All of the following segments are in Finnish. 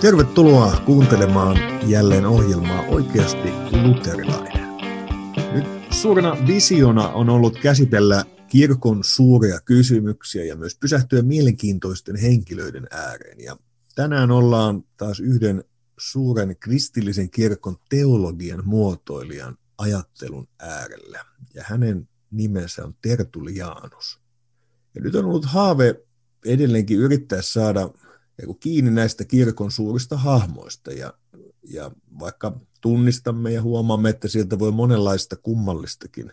Tervetuloa kuuntelemaan jälleen ohjelmaa Oikeasti luterilainen. Nyt suurena visiona on ollut käsitellä kirkon suuria kysymyksiä ja myös pysähtyä mielenkiintoisten henkilöiden ääreen. Ja tänään ollaan taas yhden suuren kristillisen kirkon teologian muotoilijan ajattelun äärellä. Ja hänen nimensä on Tertulianus. Ja nyt on ollut haave edelleenkin yrittää saada kiinni näistä kirkon suurista hahmoista. Ja, ja vaikka tunnistamme ja huomaamme, että sieltä voi monenlaista kummallistakin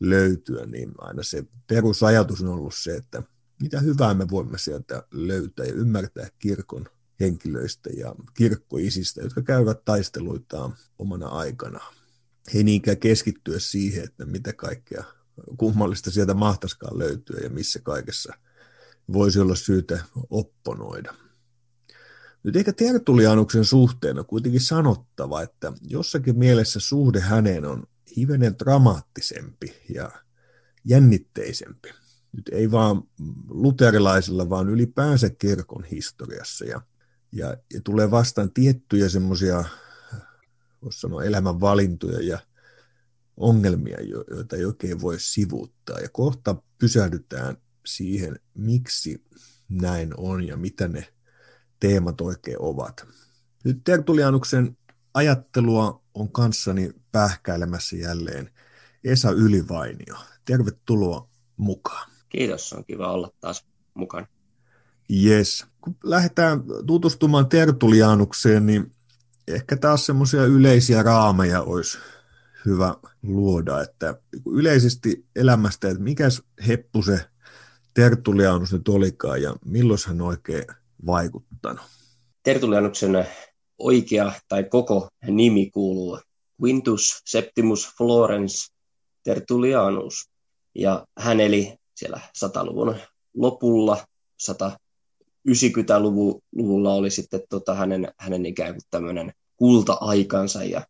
löytyä, niin aina se perusajatus on ollut se, että mitä hyvää me voimme sieltä löytää ja ymmärtää kirkon henkilöistä ja kirkkoisistä, jotka käyvät taisteluitaan omana aikanaan. He niinkään keskittyä siihen, että mitä kaikkea kummallista sieltä mahtaiskaan löytyä ja missä kaikessa voisi olla syytä opponoida. Nyt ehkä Tertulianuksen suhteen on kuitenkin sanottava, että jossakin mielessä suhde häneen on hivenen dramaattisempi ja jännitteisempi. Nyt ei vaan luterilaisilla, vaan ylipäänsä kirkon historiassa. Ja, ja, ja tulee vastaan tiettyjä semmoisia, voisi sanoa, elämänvalintoja ja ongelmia, joita ei oikein voi sivuuttaa. Ja kohta pysähdytään siihen, miksi näin on ja mitä ne teemat oikein ovat. Nyt Tertulianuksen ajattelua on kanssani pähkäilemässä jälleen Esa Ylivainio. Tervetuloa mukaan. Kiitos, on kiva olla taas mukana. Yes. Kun lähdetään tutustumaan Tertulianukseen, niin ehkä taas semmoisia yleisiä raameja olisi hyvä luoda, että yleisesti elämästä, että mikä heppu se Tertulianus nyt olikaan ja milloin hän oikein vaikuttanut? Tertulianuksen oikea tai koko nimi kuuluu Quintus Septimus Florens Tertulianus. Ja hän eli siellä 100-luvun lopulla, 190-luvulla oli sitten tota hänen, hänen ikään kuin tämmöinen kulta-aikansa ja,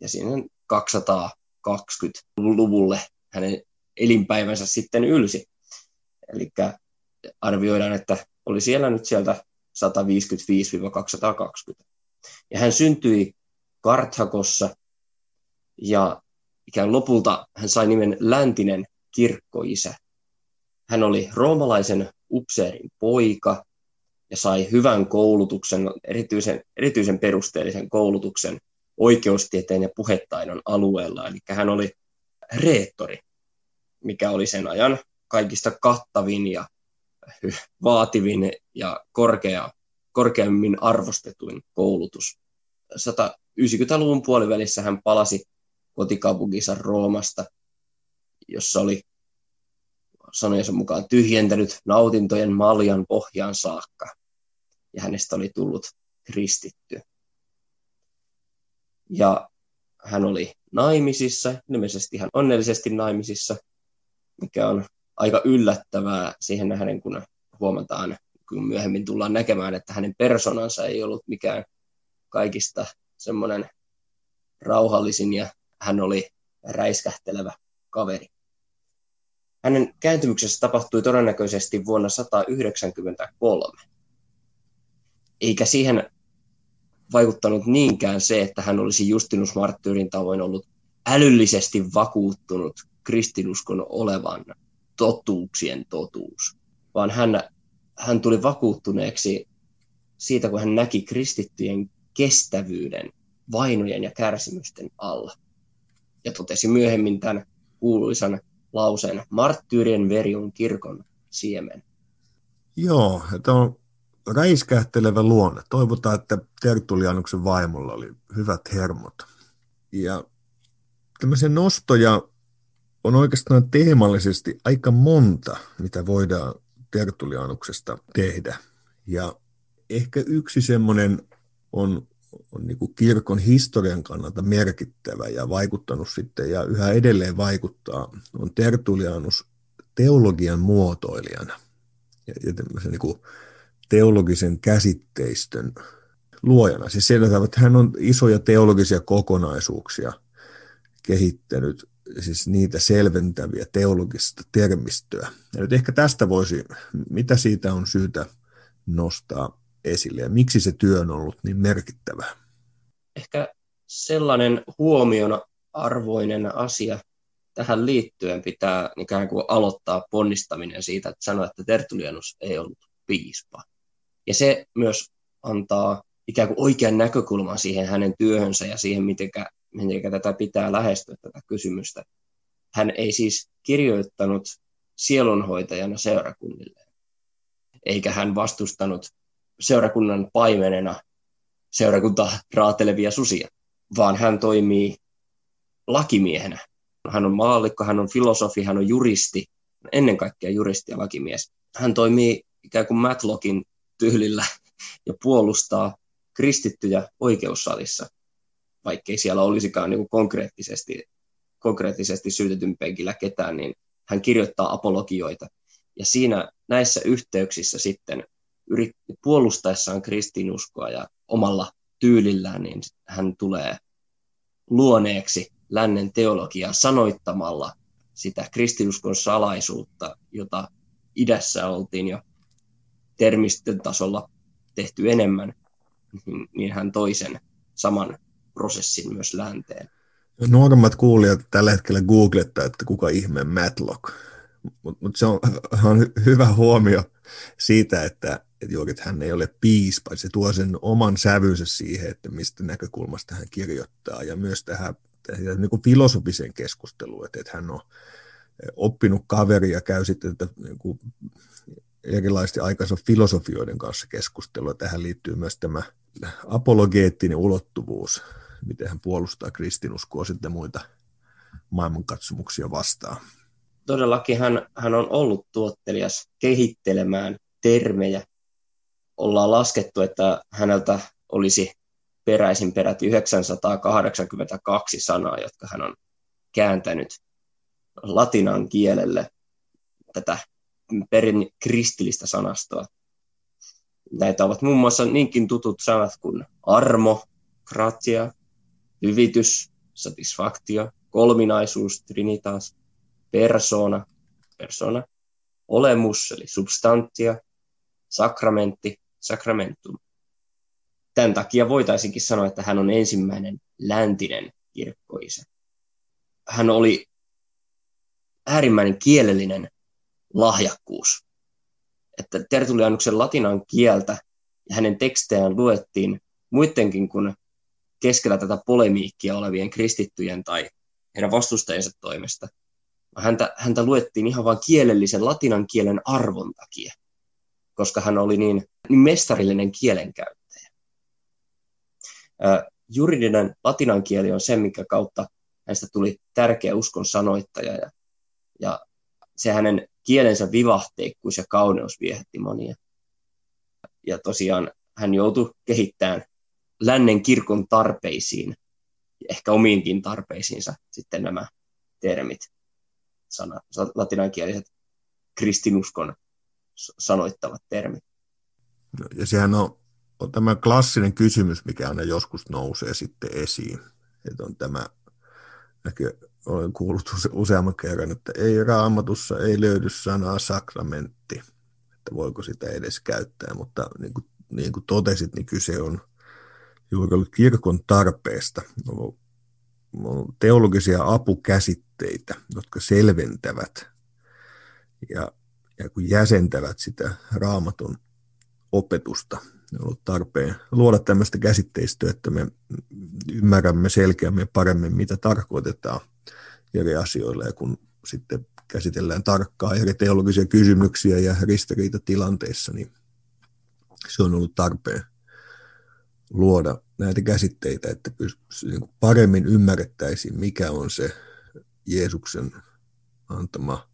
ja siinä 220-luvulle hänen elinpäivänsä sitten ylsi. Eli arvioidaan, että oli siellä nyt sieltä 155-220. Ja hän syntyi Karthakossa ja ikään lopulta hän sai nimen läntinen kirkkoisä. Hän oli roomalaisen upseerin poika ja sai hyvän koulutuksen, erityisen, erityisen perusteellisen koulutuksen oikeustieteen ja puhetaidon alueella. Eli hän oli reettori, mikä oli sen ajan kaikista kattavin ja vaativin ja korkea, korkeammin arvostetuin koulutus. 190-luvun puolivälissä hän palasi kotikaupunkinsa Roomasta, jossa oli sanojensa mukaan tyhjentänyt nautintojen maljan pohjaan saakka, ja hänestä oli tullut kristitty. Ja hän oli naimisissa, ilmeisesti ihan onnellisesti naimisissa, mikä on aika yllättävää siihen nähden, kun huomataan, kun myöhemmin tullaan näkemään, että hänen persoonansa ei ollut mikään kaikista semmoinen rauhallisin ja hän oli räiskähtelevä kaveri. Hänen kääntymyksessä tapahtui todennäköisesti vuonna 193. Eikä siihen vaikuttanut niinkään se, että hän olisi Justinus Marttyyrin tavoin ollut älyllisesti vakuuttunut kristinuskon olevan totuuksien totuus, vaan hän, hän tuli vakuuttuneeksi siitä, kun hän näki kristittyjen kestävyyden vainojen ja kärsimysten alla. Ja totesi myöhemmin tämän kuuluisan lauseen, marttyyrien veri on kirkon siemen. Joo, että on räiskähtelevä luonne. Toivotaan, että Tertulianuksen vaimolla oli hyvät hermot. Ja tämmöisiä nostoja on oikeastaan teemallisesti aika monta, mitä voidaan Tertulianuksesta tehdä. Ja ehkä yksi semmoinen on, on niin kuin kirkon historian kannalta merkittävä ja vaikuttanut sitten ja yhä edelleen vaikuttaa, on Tertulianus teologian muotoilijana ja, ja niin kuin teologisen käsitteistön luojana. Siis sillä että hän on isoja teologisia kokonaisuuksia kehittänyt siis niitä selventäviä teologista termistöä. Ja nyt ehkä tästä voisi, mitä siitä on syytä nostaa esille ja miksi se työ on ollut niin merkittävä? Ehkä sellainen huomion arvoinen asia tähän liittyen pitää ikään kuin aloittaa ponnistaminen siitä, että sanoa, että Tertulianus ei ollut piispa. Ja se myös antaa ikään kuin oikean näkökulman siihen hänen työhönsä ja siihen, miten, miten tätä pitää lähestyä tätä kysymystä. Hän ei siis kirjoittanut sielunhoitajana seurakunnille, eikä hän vastustanut seurakunnan paimenena seurakunta raatelevia susia, vaan hän toimii lakimiehenä. Hän on maallikko, hän on filosofi, hän on juristi, ennen kaikkea juristi ja lakimies. Hän toimii ikään kuin Matlockin tyylillä ja puolustaa kristittyjä oikeussalissa, vaikkei siellä olisikaan niin kuin konkreettisesti, konkreettisesti syytetyn penkillä ketään, niin hän kirjoittaa apologioita. Ja siinä näissä yhteyksissä sitten yrit, puolustaessaan kristinuskoa ja omalla tyylillään, niin hän tulee luoneeksi lännen teologiaa sanoittamalla sitä kristinuskon salaisuutta, jota idässä oltiin jo termistön tasolla tehty enemmän, niin, hän toi sen saman prosessin myös länteen. Nuoremmat kuulijat tällä hetkellä googlettaa, että kuka ihme Matlock. Mutta mut se on, on hyvä huomio siitä, että, että juuri, että hän ei ole piispa. Se tuo sen oman sävynsä siihen, että mistä näkökulmasta hän kirjoittaa ja myös tähän, tähän niin kuin filosofiseen keskusteluun, että, että hän on oppinut kaveria, käy sitten että, niin kuin erilaisten aikansa filosofioiden kanssa keskustelua. Tähän liittyy myös tämä apologeettinen ulottuvuus, miten hän puolustaa kristinuskoa sitten muita maailmankatsomuksia vastaan. Todellakin hän, hän on ollut tuottelias kehittelemään termejä. Ollaan laskettu, että häneltä olisi peräisin peräti 982 sanaa, jotka hän on kääntänyt latinan kielelle tätä perin kristillistä sanastoa. Näitä ovat muun muassa niinkin tutut sanat kuin armo, gratia, hyvitys, satisfaktio, kolminaisuus, trinitas, persona, persona, olemus, eli substantia, sakramentti, sakramentum. Tämän takia voitaisinkin sanoa, että hän on ensimmäinen läntinen kirkkoisä. Hän oli äärimmäinen kielellinen lahjakkuus. Että Tertulianuksen latinan kieltä ja hänen tekstejään luettiin muidenkin kuin keskellä tätä polemiikkia olevien kristittyjen tai heidän vastustajansa toimesta. Häntä, häntä luettiin ihan vain kielellisen latinan kielen arvon takia, koska hän oli niin, niin mestarillinen kielenkäyttäjä. Ää, juridinen latinan kieli on se, mikä kautta hänestä tuli tärkeä uskon sanoittaja ja, ja se hänen kielensä vivahteikkuus ja kauneus viehätti monia. Ja tosiaan hän joutui kehittämään lännen kirkon tarpeisiin, ehkä omiinkin tarpeisiinsa sitten nämä termit, sana, latinankieliset kristinuskon sanoittavat termit. Ja sehän on, on tämä klassinen kysymys, mikä aina joskus nousee sitten esiin. Että on tämä näkö, olen kuullut useamman kerran, että ei raamatussa ei löydy sanaa sakramentti, että voiko sitä edes käyttää, mutta niin kuin, niin kuin totesit, niin kyse on juuri ollut kirkon tarpeesta. On teologisia apukäsitteitä, jotka selventävät ja, ja kun jäsentävät sitä raamatun opetusta. On ollut tarpeen luoda tämmöistä käsitteistöä, että me ymmärrämme selkeämmin ja paremmin, mitä tarkoitetaan eri asioilla ja kun sitten käsitellään tarkkaan eri teologisia kysymyksiä ja ristiriitatilanteissa, niin se on ollut tarpeen luoda näitä käsitteitä, että niin paremmin ymmärrettäisiin, mikä on se Jeesuksen antama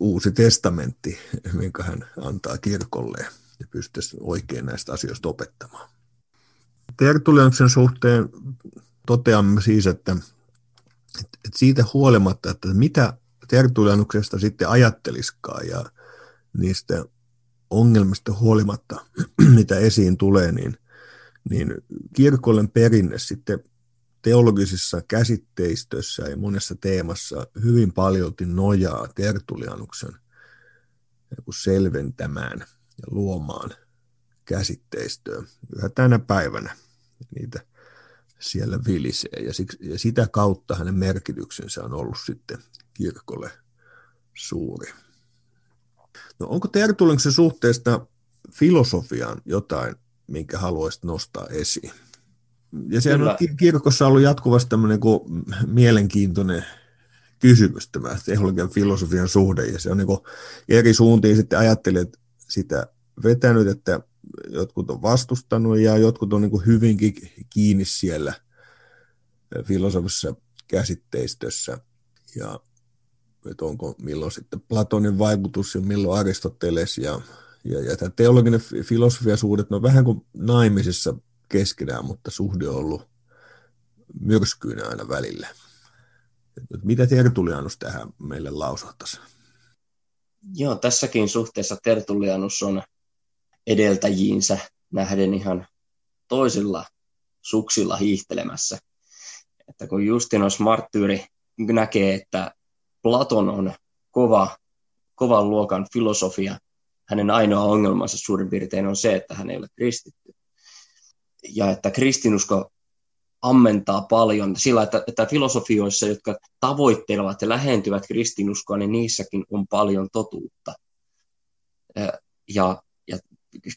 uusi testamentti, minkä hän antaa kirkolle ja pystyisi oikein näistä asioista opettamaan. Tertulianuksen suhteen toteamme siis, että, että siitä huolimatta, että mitä Tertulianuksesta sitten ajatteliskaan ja niistä ongelmista huolimatta, mitä esiin tulee, niin, niin kirkollinen perinne sitten teologisissa käsitteistössä ja monessa teemassa hyvin paljolti nojaa Tertulianuksen selventämään ja luomaan käsitteistöä. Yhä tänä päivänä niitä siellä vilisee ja, siksi, ja sitä kautta hänen merkityksensä on ollut sitten kirkolle suuri. No onko Tertullingsen suhteesta filosofiaan jotain, minkä haluaisit nostaa esiin? Ja Kyllä. on kirkossa ollut jatkuvasti tämmöinen kuin mielenkiintoinen kysymys tämä teologian filosofian suhde, ja se on niin eri suuntiin sitten ajattelijat sitä vetänyt, että jotkut on vastustanut ja jotkut on niin hyvinkin kiinni siellä filosofisessa käsitteistössä. Ja että onko milloin sitten Platonin vaikutus ja milloin Aristoteles ja, ja, ja tämä teologinen filosofiasuhde on vähän kuin naimisissa keskenään, mutta suhde on ollut myrskyinen aina välillä. Mitä Tertulianus tähän meille lausahtaisi? Joo, tässäkin suhteessa Tertulianus on edeltäjiinsä nähden ihan toisilla suksilla hiihtelemässä. Että kun Justinos Marttyyri näkee, että Platon on kova, kovan luokan filosofia, hänen ainoa ongelmansa suurin piirtein on se, että hän ei ole kristitty. Ja että kristinusko ammentaa paljon sillä, että, että filosofioissa, jotka tavoittelevat ja lähentyvät kristinuskoa, niin niissäkin on paljon totuutta. Ja, ja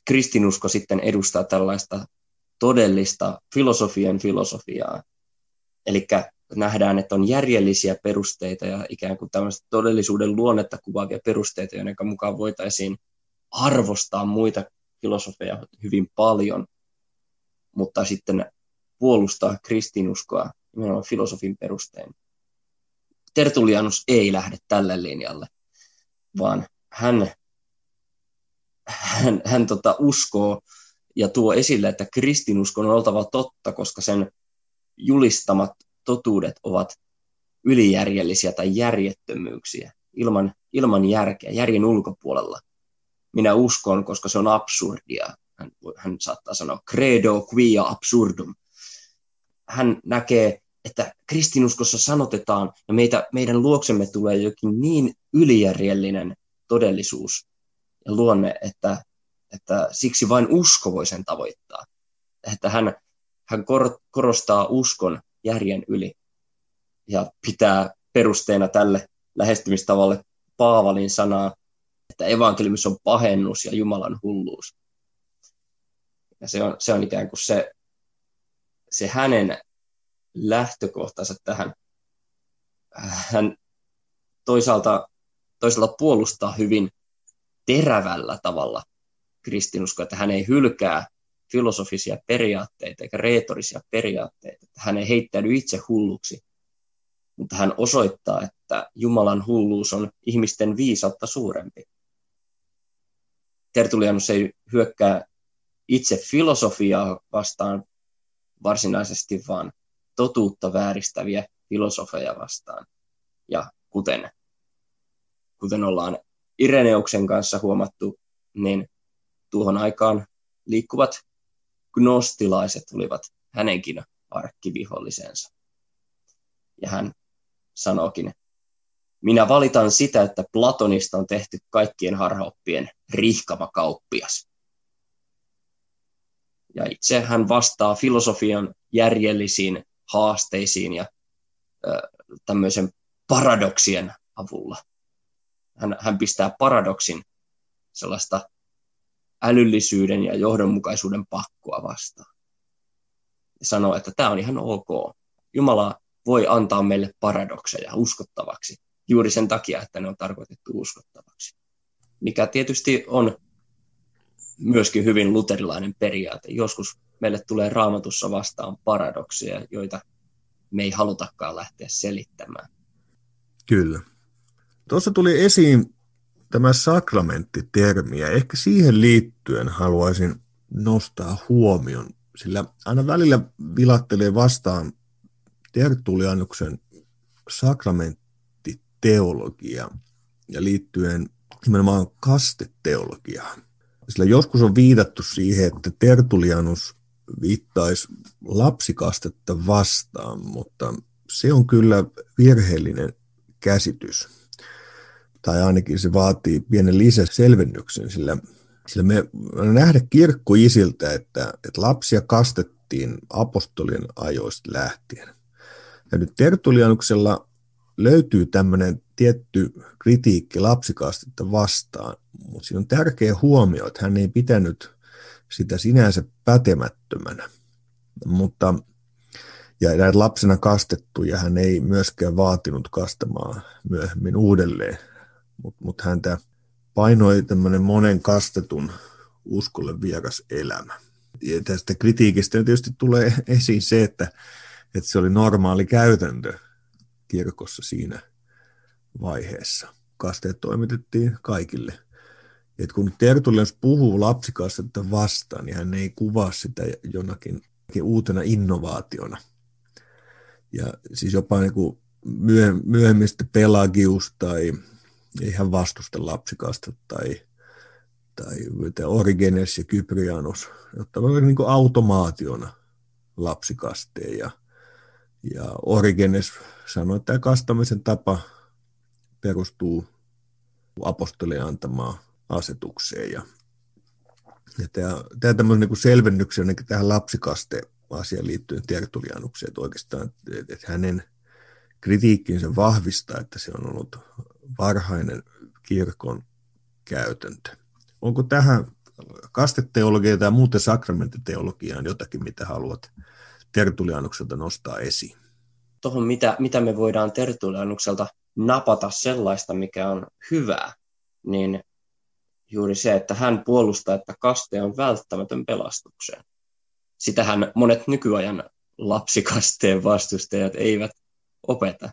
kristinusko sitten edustaa tällaista todellista filosofian filosofiaa. Eli nähdään, että on järjellisiä perusteita ja ikään kuin tämmöistä todellisuuden luonnetta kuvaavia perusteita, joiden mukaan voitaisiin arvostaa muita filosofeja hyvin paljon, mutta sitten puolustaa kristinuskoa nimenomaan filosofin perustein. Tertulianus ei lähde tälle linjalle, vaan hän, hän, hän tota, uskoo ja tuo esille, että kristinuskon on oltava totta, koska sen julistamat totuudet ovat ylijärjellisiä tai järjettömyyksiä ilman, ilman järkeä, järjen ulkopuolella. Minä uskon, koska se on absurdia. Hän, hän saattaa sanoa credo quia absurdum, hän näkee, että kristinuskossa sanotetaan ja meitä, meidän luoksemme tulee jokin niin ylijärjellinen todellisuus ja luonne, että, että siksi vain usko voi sen tavoittaa. Että hän, hän kor, korostaa uskon järjen yli ja pitää perusteena tälle lähestymistavalle Paavalin sanaa, että evankeliumis on pahennus ja Jumalan hulluus. Ja se on, se on ikään kuin se se hänen lähtökohtansa tähän. Hän toisaalta, toisaalta puolustaa hyvin terävällä tavalla kristinuskoa, että hän ei hylkää filosofisia periaatteita eikä retorisia periaatteita, hän ei heittäydy itse hulluksi, mutta hän osoittaa, että Jumalan hulluus on ihmisten viisautta suurempi. Tertulianus ei hyökkää itse filosofiaa vastaan, varsinaisesti vaan totuutta vääristäviä filosofeja vastaan. Ja kuten, kuten ollaan Ireneuksen kanssa huomattu, niin tuohon aikaan liikkuvat gnostilaiset olivat hänenkin arkkivihollisensa. Ja hän sanookin, minä valitan sitä, että Platonista on tehty kaikkien harhaoppien rihkava kauppias. Ja itse hän vastaa filosofian järjellisiin haasteisiin ja ö, tämmöisen paradoksien avulla. Hän, hän pistää paradoksin sellaista älyllisyyden ja johdonmukaisuuden pakkoa vastaan. Ja sanoo, että tämä on ihan ok. Jumala voi antaa meille paradokseja uskottavaksi juuri sen takia, että ne on tarkoitettu uskottavaksi. Mikä tietysti on myöskin hyvin luterilainen periaate. Joskus meille tulee raamatussa vastaan paradoksia, joita me ei halutakaan lähteä selittämään. Kyllä. Tuossa tuli esiin tämä sakramenttitermi, ja ehkä siihen liittyen haluaisin nostaa huomion, sillä aina välillä vilattelee vastaan Tertulianuksen sakramenttiteologia ja liittyen nimenomaan kasteteologiaan. Sillä joskus on viitattu siihen, että Tertulianus viittaisi lapsikastetta vastaan, mutta se on kyllä virheellinen käsitys. Tai ainakin se vaatii pienen lisäselvennyksen, sillä Sillä me nähdä kirkkoisiltä, että, että lapsia kastettiin apostolien ajoista lähtien. Ja nyt Tertulianuksella löytyy tämmöinen tietty kritiikki lapsikastetta vastaan, mutta siinä on tärkeä huomio, että hän ei pitänyt sitä sinänsä pätemättömänä. Mutta ja näitä lapsena kastettu, ja hän ei myöskään vaatinut kastamaan myöhemmin uudelleen, mutta mut häntä painoi tämmöinen monen kastetun uskolle vieras elämä. Ja tästä kritiikistä tietysti tulee esiin se, että, että se oli normaali käytäntö kirkossa siinä vaiheessa. Kasteet toimitettiin kaikille. Et kun Tertullians puhuu lapsikastetta vastaan, niin hän ei kuvaa sitä jonakin uutena innovaationa. Ja siis jopa niin kuin myöhemmin Pelagius tai ihan vastusta lapsikasta tai, tai Origenes ja Kyprianos, jotta niin kuin automaationa lapsikasteen. Ja, ja Origenes sanoi, että tämä kastamisen tapa perustuu apostolien antamaan asetukseen. Ja, ja tämä, tämä tämmöinen niin selvennyksen niin tähän lapsikasteen asiaan liittyen Tertulianukseen, että oikeastaan että hänen kritiikkinsä vahvistaa, että se on ollut varhainen kirkon käytäntö. Onko tähän kasteteologiaan tai muuten sakramentiteologiaan jotakin, mitä haluat Tertulianukselta nostaa esiin? Tuohon, mitä, mitä me voidaan Tertulianukselta napata sellaista, mikä on hyvää, niin juuri se, että hän puolustaa, että kaste on välttämätön pelastukseen. Sitähän monet nykyajan lapsikasteen vastustajat eivät opeta.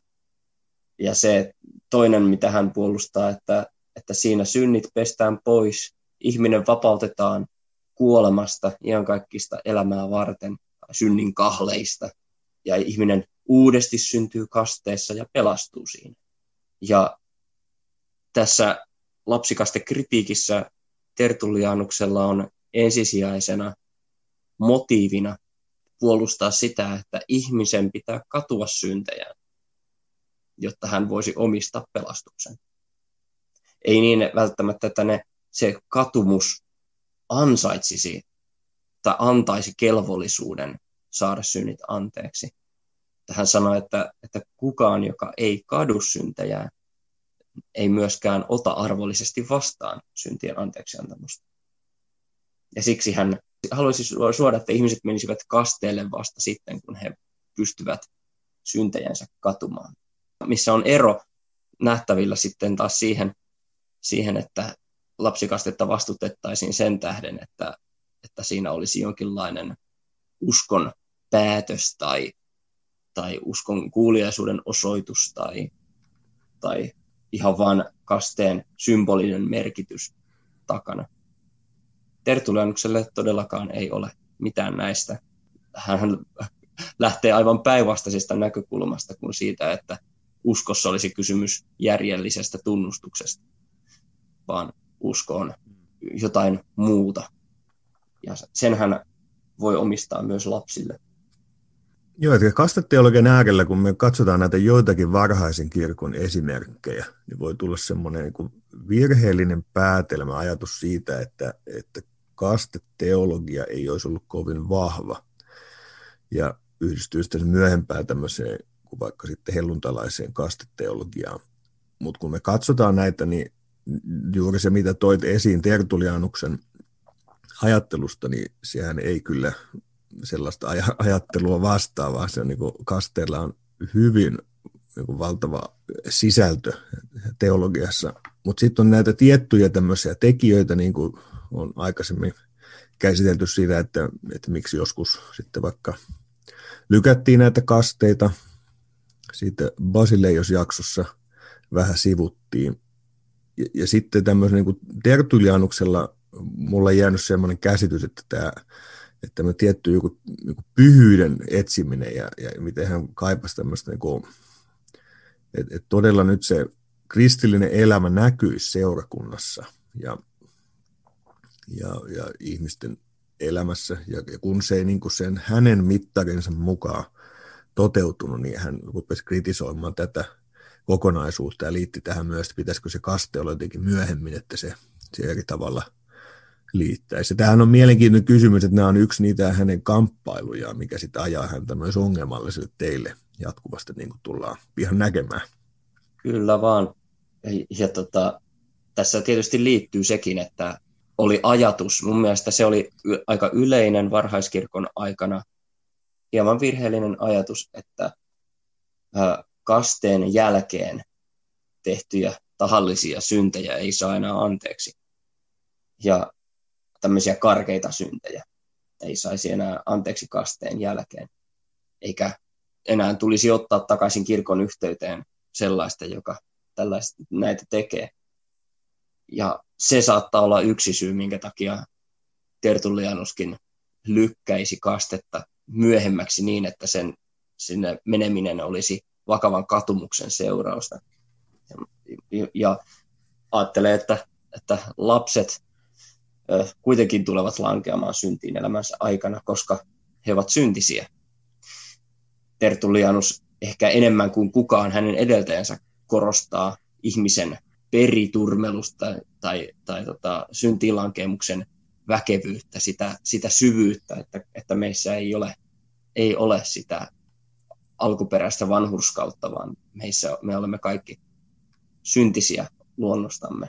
Ja se toinen, mitä hän puolustaa, että, että siinä synnit pestään pois, ihminen vapautetaan kuolemasta, iankaikkista elämää varten, synnin kahleista, ja ihminen uudesti syntyy kasteessa ja pelastuu siinä. Ja tässä lapsikaste-kritiikissä Tertullianuksella on ensisijaisena motiivina puolustaa sitä, että ihmisen pitää katua syntejään jotta hän voisi omistaa pelastuksen. Ei niin välttämättä, että ne, se katumus ansaitsisi tai antaisi kelvollisuuden saada synnit anteeksi. Hän sanoi, että, että kukaan, joka ei kadu syntejä, ei myöskään ota arvollisesti vastaan syntien anteeksi antamusta. Ja siksi hän haluaisi suoda, että ihmiset menisivät kasteelle vasta sitten, kun he pystyvät syntejänsä katumaan missä on ero nähtävillä sitten taas siihen, siihen että lapsikastetta vastutettaisiin sen tähden, että, että siinä olisi jonkinlainen uskon päätös tai, tai uskon kuuliaisuuden osoitus tai, tai ihan vain kasteen symbolinen merkitys takana. Tertulianukselle todellakaan ei ole mitään näistä. Hän lähtee aivan päinvastaisesta näkökulmasta kuin siitä, että uskossa olisi kysymys järjellisestä tunnustuksesta, vaan usko on jotain muuta. Ja senhän voi omistaa myös lapsille. Joo, että kasteteologian äärellä, kun me katsotaan näitä joitakin varhaisen kirkon esimerkkejä, niin voi tulla semmoinen niin virheellinen päätelmä, ajatus siitä, että, että kasteteologia ei olisi ollut kovin vahva. Ja yhdistyy sitten myöhempään tämmöiseen kuin vaikka sitten helluntalaiseen kasteteologiaan. Mutta kun me katsotaan näitä, niin juuri se, mitä toit esiin Tertulianuksen ajattelusta, niin sehän ei kyllä sellaista aj- ajattelua vastaa, vaan se on niin kasteella on hyvin niin kuin valtava sisältö teologiassa. Mutta sitten on näitä tiettyjä tämmöisiä tekijöitä, niin kuin on aikaisemmin käsitelty siitä, että, että miksi joskus sitten vaikka lykättiin näitä kasteita siitä Basileios-jaksossa vähän sivuttiin. Ja, ja sitten tämmöisen niin Tertulianuksella mulla on jäänyt sellainen käsitys, että tämä että tietty joku, joku pyhyyden etsiminen ja, ja miten hän kaipasi tämmöistä, niin kuin, että, että todella nyt se kristillinen elämä näkyisi seurakunnassa ja, ja, ja ihmisten elämässä, ja, ja kun se ei niin kuin sen hänen mittarinsa mukaan toteutunut, niin hän rupesi kritisoimaan tätä kokonaisuutta ja liitti tähän myös, että pitäisikö se kaste olla jotenkin myöhemmin, että se, se eri tavalla liittäisi. Tämähän on mielenkiintoinen kysymys, että nämä on yksi niitä hänen kamppailujaan, mikä sitten ajaa häntä myös ongelmalliselle teille jatkuvasti, niin kuin tullaan ihan näkemään. Kyllä vaan. Ja, tota, tässä tietysti liittyy sekin, että oli ajatus. Mun mielestä se oli aika yleinen varhaiskirkon aikana hieman virheellinen ajatus, että kasteen jälkeen tehtyjä tahallisia syntejä ei saa enää anteeksi. Ja tämmöisiä karkeita syntejä ei saisi enää anteeksi kasteen jälkeen. Eikä enää tulisi ottaa takaisin kirkon yhteyteen sellaista, joka tällaista, näitä tekee. Ja se saattaa olla yksi syy, minkä takia Tertullianuskin lykkäisi kastetta myöhemmäksi niin, että sen sinne meneminen olisi vakavan katumuksen seurausta. Ja, ja ajattelee, että, että lapset ö, kuitenkin tulevat lankeamaan syntiin elämänsä aikana, koska he ovat syntisiä. Tertullianus ehkä enemmän kuin kukaan hänen edeltäjänsä korostaa ihmisen periturmelusta tai, tai tota, syntilankemuksen väkevyyttä, sitä, sitä syvyyttä, että, että meissä ei ole, ei ole sitä alkuperäistä vanhurskautta, vaan meissä me olemme kaikki syntisiä luonnostamme.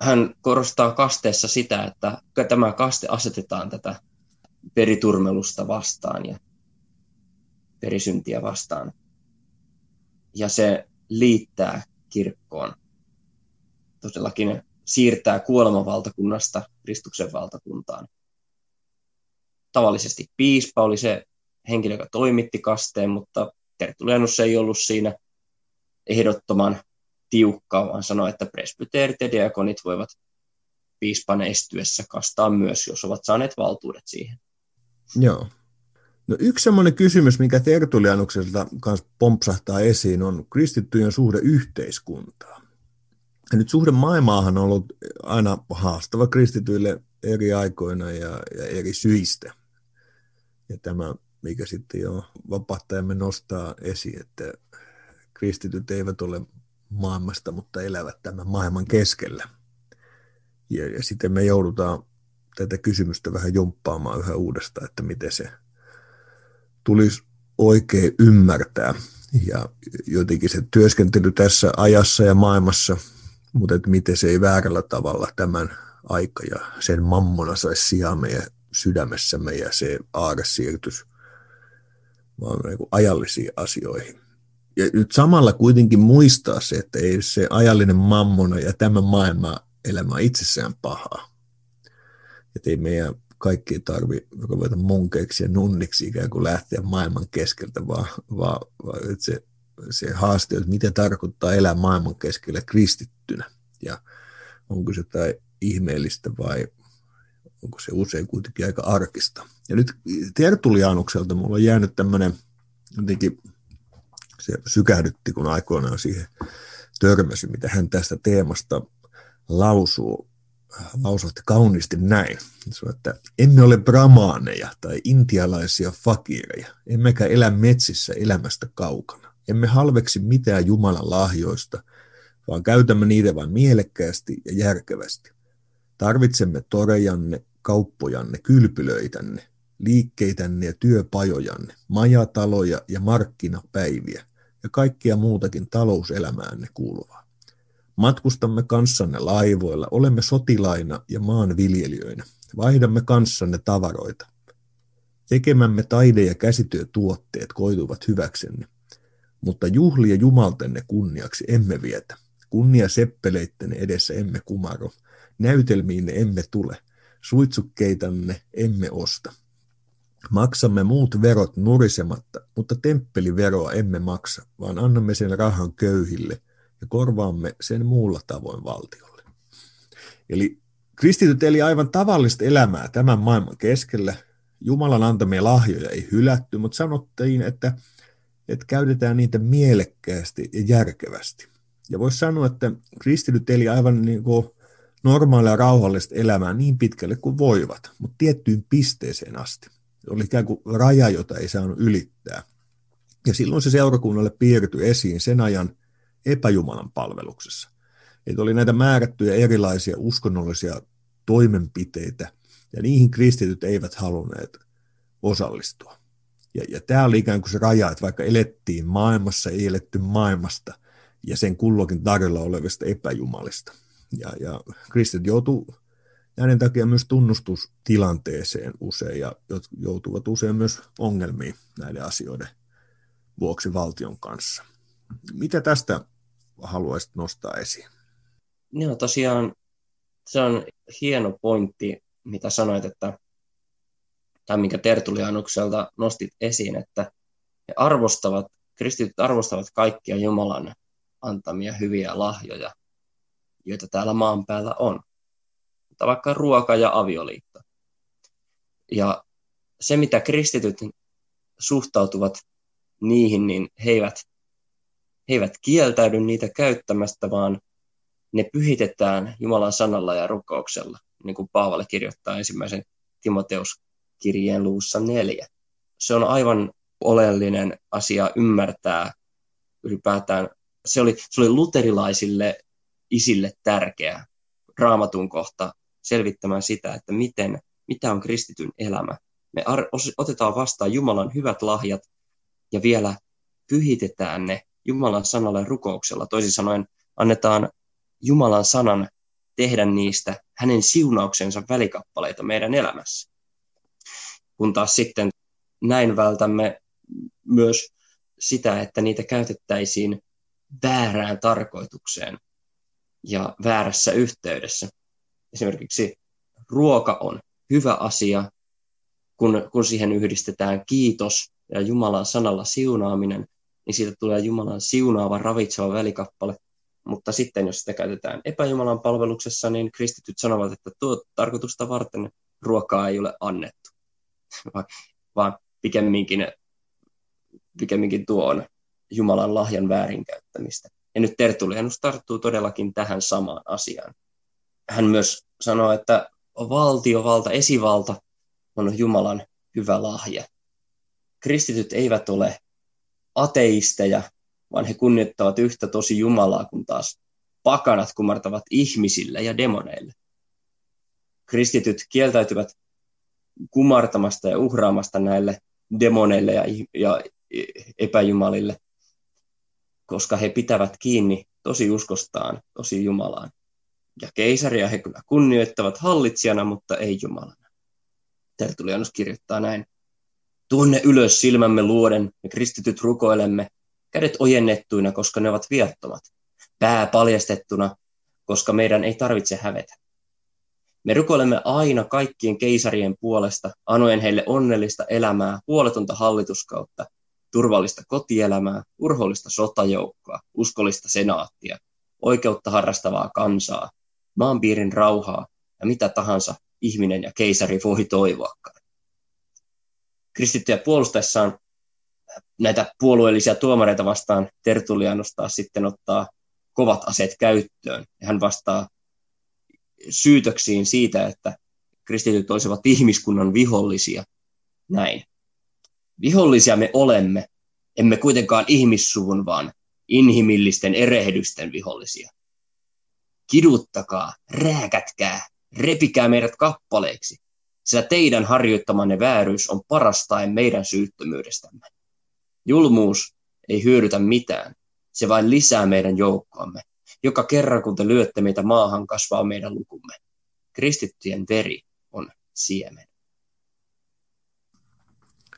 Hän korostaa kasteessa sitä, että tämä kaste asetetaan tätä periturmelusta vastaan ja perisyntiä vastaan. Ja se liittää kirkkoon. Todellakin siirtää kuolemavaltakunnasta Kristuksen valtakuntaan. Tavallisesti piispa oli se henkilö, joka toimitti kasteen, mutta Tertullianus ei ollut siinä ehdottoman tiukka, vaan sanoi, että presbyteerit ja diakonit voivat piispan estyessä kastaa myös, jos ovat saaneet valtuudet siihen. Joo. No yksi semmoinen kysymys, mikä Tertulianukselta kanssa pompsahtaa esiin, on kristittyjen suhde yhteiskuntaan. Ja nyt suhde maailmaahan on ollut aina haastava kristityille eri aikoina ja, ja eri syistä. Ja tämä, mikä sitten jo vapahtajamme nostaa esiin, että kristityt eivät ole maailmasta, mutta elävät tämän maailman keskellä. Ja, ja sitten me joudutaan tätä kysymystä vähän jumppaamaan yhä uudestaan, että miten se tulisi oikein ymmärtää. Ja jotenkin se työskentely tässä ajassa ja maailmassa, mutta että miten se ei väärällä tavalla tämän aika ja sen mammona saisi sijaa meidän sydämessämme ja se aare siirtys vaan niin ajallisiin asioihin. Ja nyt samalla kuitenkin muistaa se, että ei se ajallinen mammona ja tämä maailma elämä itsessään pahaa. Että ei meidän kaikki tarvi ruveta munkeiksi ja nunniksi ikään kuin lähteä maailman keskeltä, vaan, vaan, vaan että se, se haaste, että mitä tarkoittaa elää maailman keskellä kristittynä. Ja onko se jotain ihmeellistä vai onko se usein kuitenkin aika arkista. Ja nyt Tertulianukselta mulla on jäänyt tämmöinen, jotenkin se sykähdytti, kun aikoinaan siihen törmäsi, mitä hän tästä teemasta lausuu lausuitte kauniisti näin. Se että emme ole bramaaneja tai intialaisia fakireja, emmekä elä metsissä elämästä kaukana. Emme halveksi mitään Jumalan lahjoista, vaan käytämme niitä vain mielekkäästi ja järkevästi. Tarvitsemme torejanne, kauppojanne, kylpylöitänne, liikkeitänne ja työpajojanne, majataloja ja markkinapäiviä ja kaikkia muutakin talouselämäänne kuuluvaa. Matkustamme kanssanne laivoilla, olemme sotilaina ja maanviljelijöinä. Vaihdamme kanssanne tavaroita. Tekemämme taide- ja käsityötuotteet koituvat hyväksenne. Mutta juhlia jumaltenne kunniaksi emme vietä. Kunnia seppeleittenne edessä emme kumaro. Näytelmiinne emme tule. Suitsukkeitanne emme osta. Maksamme muut verot nurisematta, mutta temppeliveroa emme maksa, vaan annamme sen rahan köyhille – ja korvaamme sen muulla tavoin valtiolle. Eli kristityt eli aivan tavallista elämää tämän maailman keskellä. Jumalan antamia lahjoja ei hylätty, mutta sanottiin, että, että käytetään niitä mielekkäästi ja järkevästi. Ja voisi sanoa, että kristityt eli aivan niin kuin normaalia rauhallista elämää niin pitkälle kuin voivat, mutta tiettyyn pisteeseen asti. Se oli ikään kuin raja, jota ei saanut ylittää. Ja silloin se seurakunnalle piirtyi esiin sen ajan epäjumalan palveluksessa. Että oli näitä määrättyjä erilaisia uskonnollisia toimenpiteitä, ja niihin kristityt eivät halunneet osallistua. Ja, ja tämä oli ikään kuin se raja, että vaikka elettiin maailmassa, ei eletty maailmasta ja sen kullokin tarjolla olevista epäjumalista. Ja, ja kristit joutuu näiden takia myös tunnustustilanteeseen usein ja joutuvat usein myös ongelmiin näiden asioiden vuoksi valtion kanssa. Mitä tästä haluaisit nostaa esiin? Joo, tosiaan se on hieno pointti, mitä sanoit, että tai minkä Tertulianukselta nostit esiin, että he arvostavat, kristityt arvostavat kaikkia Jumalan antamia hyviä lahjoja, joita täällä maan päällä on. Mutta vaikka ruoka ja avioliitto. Ja se, mitä kristityt suhtautuvat niihin, niin he eivät, he eivät kieltäydy niitä käyttämästä, vaan ne pyhitetään Jumalan sanalla ja rukouksella, niin kuin Paavali kirjoittaa ensimmäisen Timoteus kirjeen luussa neljä. Se on aivan oleellinen asia ymmärtää ylipäätään. Se oli, se oli luterilaisille isille tärkeä raamatun kohta selvittämään sitä, että miten, mitä on kristityn elämä. Me ar- otetaan vastaan Jumalan hyvät lahjat ja vielä pyhitetään ne Jumalan sanalla ja rukouksella. Toisin sanoen annetaan Jumalan sanan tehdä niistä hänen siunauksensa välikappaleita meidän elämässä kun taas sitten näin vältämme myös sitä, että niitä käytettäisiin väärään tarkoitukseen ja väärässä yhteydessä. Esimerkiksi ruoka on hyvä asia, kun, kun siihen yhdistetään kiitos ja Jumalan sanalla siunaaminen, niin siitä tulee Jumalan siunaava, ravitseva välikappale. Mutta sitten, jos sitä käytetään epäjumalan palveluksessa, niin kristityt sanovat, että tuo tarkoitusta varten ruokaa ei ole annettu vaan, vaan pikemminkin, pikemminkin tuo on Jumalan lahjan väärinkäyttämistä. Ja nyt Tertulianus tarttuu todellakin tähän samaan asiaan. Hän myös sanoo, että valtiovalta, esivalta on Jumalan hyvä lahja. Kristityt eivät ole ateisteja, vaan he kunnioittavat yhtä tosi Jumalaa, kun taas pakanat kumartavat ihmisille ja demoneille. Kristityt kieltäytyvät kumartamasta ja uhraamasta näille demoneille ja, ja epäjumalille, koska he pitävät kiinni tosi uskostaan, tosi Jumalaan. Ja keisaria he kyllä kunnioittavat hallitsijana, mutta ei Jumalana. Tertulianus kirjoittaa näin. Tuonne ylös silmämme luoden, me kristityt rukoilemme, kädet ojennettuina, koska ne ovat viattomat, pää paljastettuna, koska meidän ei tarvitse hävetä. Me rukoilemme aina kaikkien keisarien puolesta, anoen heille onnellista elämää, huoletonta hallituskautta, turvallista kotielämää, urhollista sotajoukkoa, uskollista senaattia, oikeutta harrastavaa kansaa, maanpiirin rauhaa ja mitä tahansa ihminen ja keisari voi toivoakaan. Kristittyjä puolustaessaan näitä puolueellisia tuomareita vastaan Tertulianus taas sitten ottaa kovat aseet käyttöön. Ja hän vastaa syytöksiin siitä, että kristityt olisivat ihmiskunnan vihollisia. Näin. Vihollisia me olemme, emme kuitenkaan ihmissuvun, vaan inhimillisten erehdysten vihollisia. Kiduttakaa, rääkätkää, repikää meidät kappaleiksi, sillä teidän harjoittamanne vääryys on parastaen meidän syyttömyydestämme. Julmuus ei hyödytä mitään, se vain lisää meidän joukkoamme joka kerran kun te lyötte meitä maahan, kasvaa meidän lukumme. Kristittyjen veri on siemen.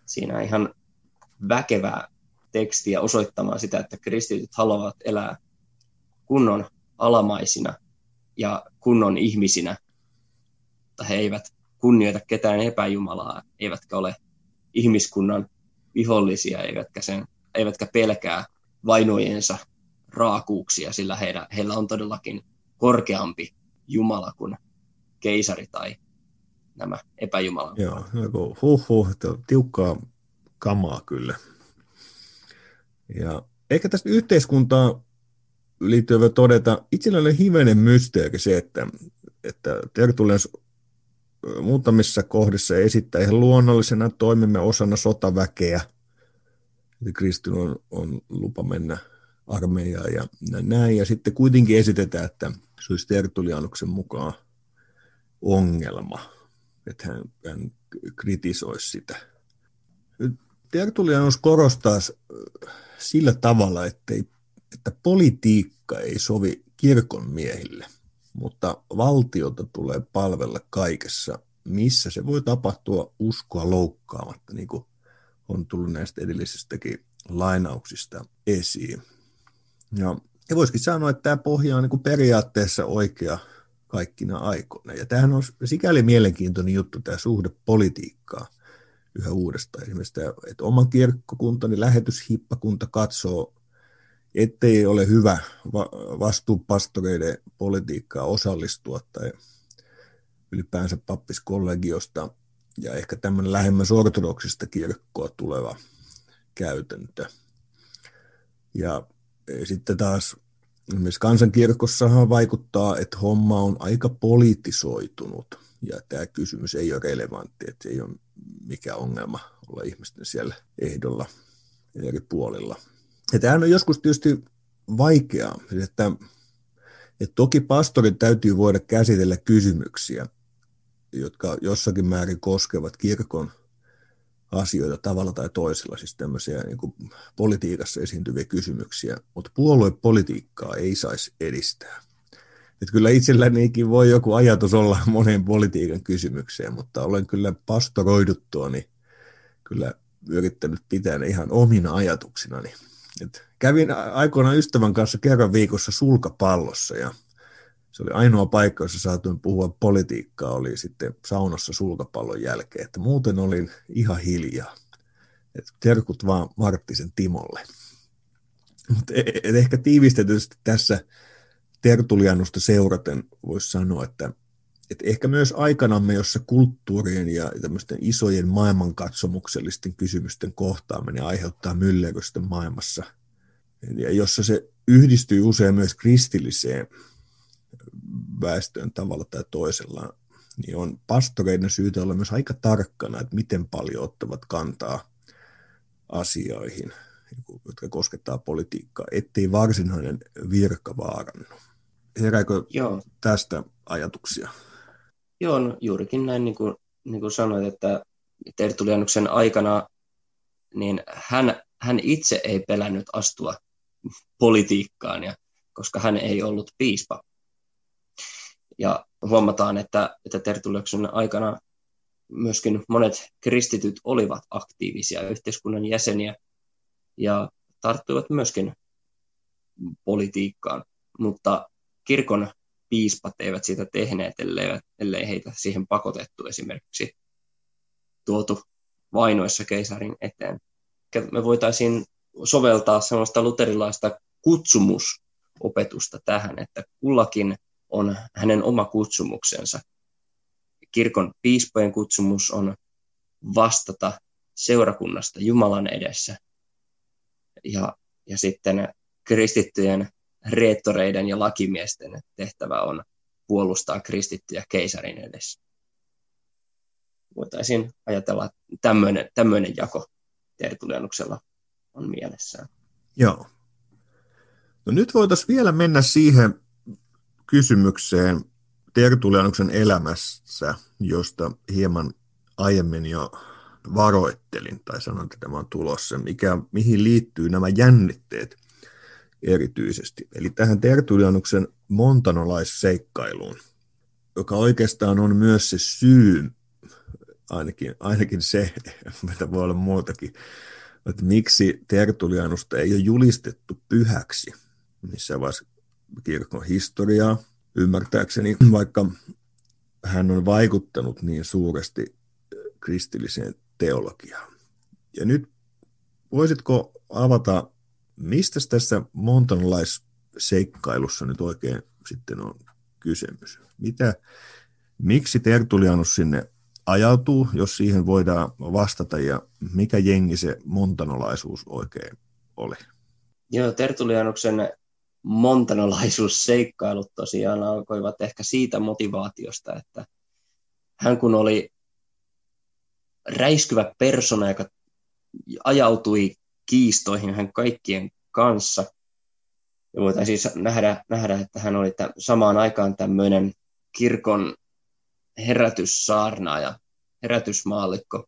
Siinä ihan väkevää tekstiä osoittamaan sitä, että kristityt haluavat elää kunnon alamaisina ja kunnon ihmisinä, mutta he eivät kunnioita ketään epäjumalaa, eivätkä ole ihmiskunnan vihollisia, eivätkä, sen, eivätkä pelkää vainojensa raakuuksia, sillä heillä, heillä on todellakin korkeampi Jumala kuin keisari tai nämä epäjumalat. Joo, joku huh, huh tiukkaa kamaa kyllä. Ja ehkä tästä yhteiskuntaa liittyen vielä todeta, itsellä oli hivenen mysteeri se, että, että Tertulians muutamissa kohdissa esittää ihan luonnollisena, toimimme osana sotaväkeä. Kristin on, on lupa mennä armeijaa ja näin. Ja sitten kuitenkin esitetään, että se olisi mukaan ongelma, että hän, hän kritisoisi sitä. Tertulianus korostaa sillä tavalla, ettei, että politiikka ei sovi kirkon miehille, mutta valtiota tulee palvella kaikessa, missä se voi tapahtua uskoa loukkaamatta, niin kuin on tullut näistä edellisistäkin lainauksista esiin. Ja, ja voisikin sanoa, että tämä pohja on niin kuin periaatteessa oikea kaikkina aikoina. Ja tämähän on sikäli mielenkiintoinen juttu, tämä suhde politiikkaa yhä uudestaan. Esimerkiksi tämä, että oman kirkkokuntani lähetyshippakunta katsoo, ettei ole hyvä vastuupastoreiden politiikkaa osallistua tai ylipäänsä pappiskollegiosta ja ehkä tämmöinen lähemmäs ortodoksista kirkkoa tuleva käytäntö. Ja sitten taas esimerkiksi kansankirkossahan vaikuttaa, että homma on aika poliittisoitunut ja tämä kysymys ei ole relevantti, että se ei ole mikä ongelma olla ihmisten siellä ehdolla eri puolilla. Ja tämähän on joskus tietysti vaikeaa, että, että toki pastorin täytyy voida käsitellä kysymyksiä, jotka jossakin määrin koskevat kirkon asioita tavalla tai toisella, siis tämmöisiä niin kuin politiikassa esiintyviä kysymyksiä, mutta puoluepolitiikkaa ei saisi edistää. Että kyllä itsellänikin voi joku ajatus olla monen politiikan kysymykseen, mutta olen kyllä pastoroiduttua, niin kyllä yrittänyt pitää ne ihan omina ajatuksinani. Et kävin aikoinaan ystävän kanssa kerran viikossa sulkapallossa ja se oli ainoa paikka, jossa saatuin puhua politiikkaa, oli sitten saunassa sulkapallon jälkeen, että muuten olin ihan hiljaa. Et terkut vaan Marttisen Timolle. Mutta e, e, ehkä tiivistetysti tässä Tertulianusta seuraten voisi sanoa, että, että ehkä myös aikanamme, jossa kulttuurien ja tämmöisten isojen maailmankatsomuksellisten kysymysten kohtaaminen aiheuttaa myllerrystä maailmassa, ja jossa se yhdistyy usein myös kristilliseen väestöön tavalla tai toisella, niin on pastoreiden syytä olla myös aika tarkkana, että miten paljon ottavat kantaa asioihin, jotka koskettaa politiikkaa, ettei varsinainen virka vaarannu. Herääkö Joo. tästä ajatuksia? Joo, no juurikin näin, niin kuin, niin kuin sanoit, että Tertulianuksen aikana niin hän, hän itse ei pelännyt astua politiikkaan, ja, koska hän ei ollut piispa. Ja huomataan, että, että Tertulianuksen aikana myöskin monet kristityt olivat aktiivisia yhteiskunnan jäseniä ja tarttuivat myöskin politiikkaan, mutta kirkon piispat eivät sitä tehneet, ellei, ellei heitä siihen pakotettu esimerkiksi tuotu vainoissa keisarin eteen. Me voitaisiin soveltaa sellaista luterilaista kutsumusopetusta tähän, että kullakin on hänen oma kutsumuksensa. Kirkon piispojen kutsumus on vastata seurakunnasta Jumalan edessä. Ja, ja sitten kristittyjen reettoreiden ja lakimiesten tehtävä on puolustaa kristittyjä keisarin edessä. Voitaisiin ajatella, että tämmöinen, tämmöinen jako Tertulianuksella on mielessään. Joo. No nyt voitaisiin vielä mennä siihen kysymykseen Tertulianuksen elämässä, josta hieman aiemmin jo varoittelin tai sanoin, että tämä on tulossa, mikä, mihin liittyy nämä jännitteet erityisesti. Eli tähän Tertulianuksen montanolaisseikkailuun, joka oikeastaan on myös se syy, ainakin, ainakin se, mitä voi olla muutakin, että miksi Tertulianusta ei ole julistettu pyhäksi missä vaiheessa kirkon historiaa, ymmärtääkseni, vaikka hän on vaikuttanut niin suuresti kristilliseen teologiaan. Ja nyt voisitko avata mistä tässä montanalaisseikkailussa nyt oikein sitten on kysymys? Mitä, miksi Tertulianus sinne ajautuu, jos siihen voidaan vastata, ja mikä jengi se montanolaisuus oikein oli? Joo, Tertulianuksen montanolaisuusseikkailut tosiaan alkoivat ehkä siitä motivaatiosta, että hän kun oli räiskyvä persona, joka ajautui kiistoihin hän kaikkien kanssa. Ja voitaisiin siis nähdä, nähdä, että hän oli samaan aikaan tämmöinen kirkon herätyssaarnaaja, herätysmaallikko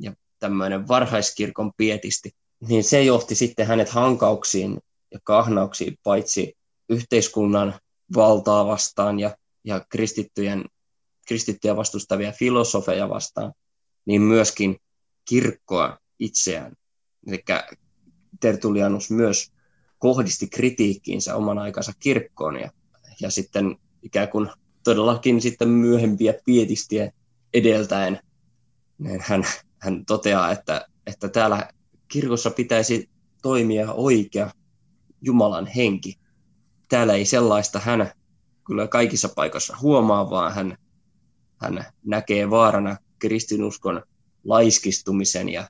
ja tämmöinen varhaiskirkon pietisti, niin se johti sitten hänet hankauksiin ja kahnauksiin paitsi yhteiskunnan valtaa vastaan ja, ja kristittyjen, kristittyjä vastustavia filosofeja vastaan, niin myöskin kirkkoa itseään. Eli Tertulianus myös kohdisti kritiikkiinsä oman aikansa kirkkoon ja, ja sitten ikään kuin todellakin sitten myöhempiä pietistiä edeltäen niin hän, hän toteaa, että, että täällä kirkossa pitäisi toimia oikea Jumalan henki. Täällä ei sellaista hän kyllä kaikissa paikoissa huomaa, vaan hän, hän näkee vaarana kristinuskon laiskistumisen ja,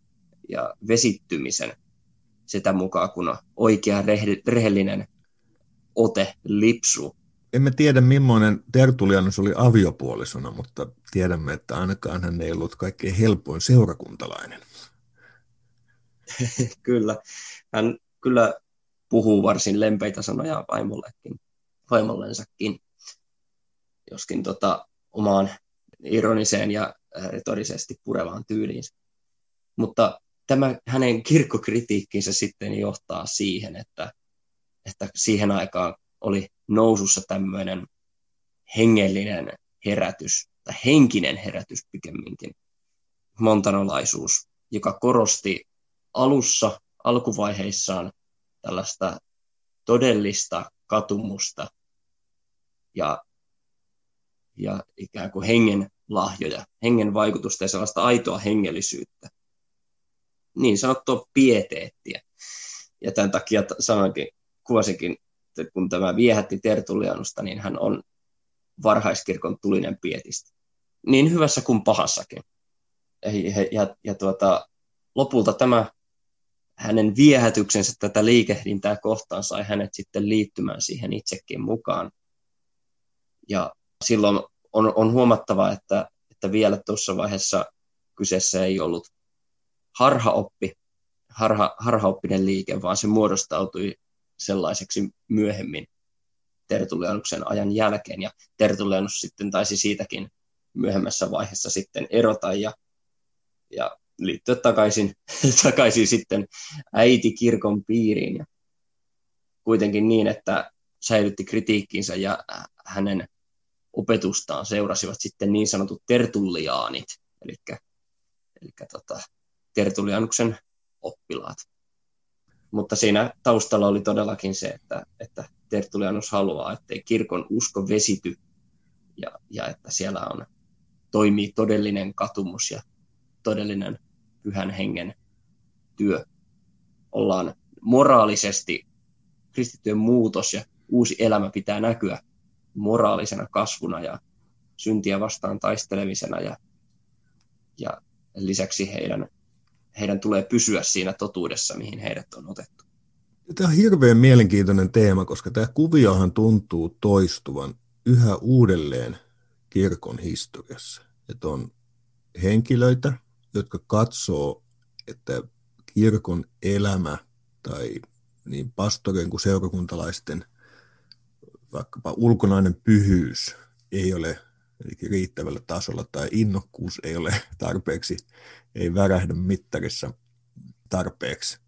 ja vesittymisen sitä mukaan, kun on oikea rehellinen ote lipsuu. Emme tiedä, millainen Tertulianus oli aviopuolisona, mutta tiedämme, että ainakaan hän ei ollut kaikkein helpoin seurakuntalainen. kyllä. Hän kyllä puhuu varsin lempeitä sanoja vaimollekin, vaimollensakin, joskin tota, omaan ironiseen ja retorisesti purevaan tyyliinsä. Mutta tämä hänen kirkkokritiikkinsä sitten johtaa siihen, että, että siihen aikaan oli nousussa tämmöinen hengellinen herätys, tai henkinen herätys pikemminkin, montanolaisuus, joka korosti alussa, alkuvaiheissaan tällaista todellista katumusta ja, ja ikään kuin hengen lahjoja, hengen vaikutusta ja sellaista aitoa hengellisyyttä. Niin sanottua pieteettiä. Ja tämän takia sanoinkin, kuvasinkin, että kun tämä viehätti Tertulianusta, niin hän on varhaiskirkon tulinen pietistä. Niin hyvässä kuin pahassakin. Ja, ja, ja tuota, lopulta tämä hänen viehätyksensä tätä liikehdintää kohtaan sai hänet sitten liittymään siihen itsekin mukaan. Ja silloin on, on huomattava, että, että vielä tuossa vaiheessa kyseessä ei ollut harhaoppi, harha, harhaoppinen liike, vaan se muodostautui sellaiseksi myöhemmin Tertulianuksen ajan jälkeen. Ja Tertulianus sitten taisi siitäkin myöhemmässä vaiheessa sitten erota ja, ja liittyä takaisin, takaisin sitten äiti kirkon piiriin. Ja kuitenkin niin, että säilytti kritiikkinsä ja hänen opetustaan seurasivat sitten niin sanotut tertulliaanit, eli, eli tota, tertullianuksen oppilaat. Mutta siinä taustalla oli todellakin se, että, että Tertullianus haluaa, ettei kirkon usko vesity ja, ja että siellä on, toimii todellinen katumus ja todellinen pyhän hengen työ. Ollaan moraalisesti kristittyjen muutos ja uusi elämä pitää näkyä moraalisena kasvuna ja syntiä vastaan taistelemisena ja, ja lisäksi heidän, heidän tulee pysyä siinä totuudessa, mihin heidät on otettu. Tämä on hirveän mielenkiintoinen teema, koska tämä kuviohan tuntuu toistuvan yhä uudelleen kirkon historiassa. Että on henkilöitä, jotka katsoo, että kirkon elämä tai niin pastorien kuin seurakuntalaisten vaikkapa ulkonainen pyhyys ei ole riittävällä tasolla tai innokkuus ei ole tarpeeksi, ei värähdä mittarissa tarpeeksi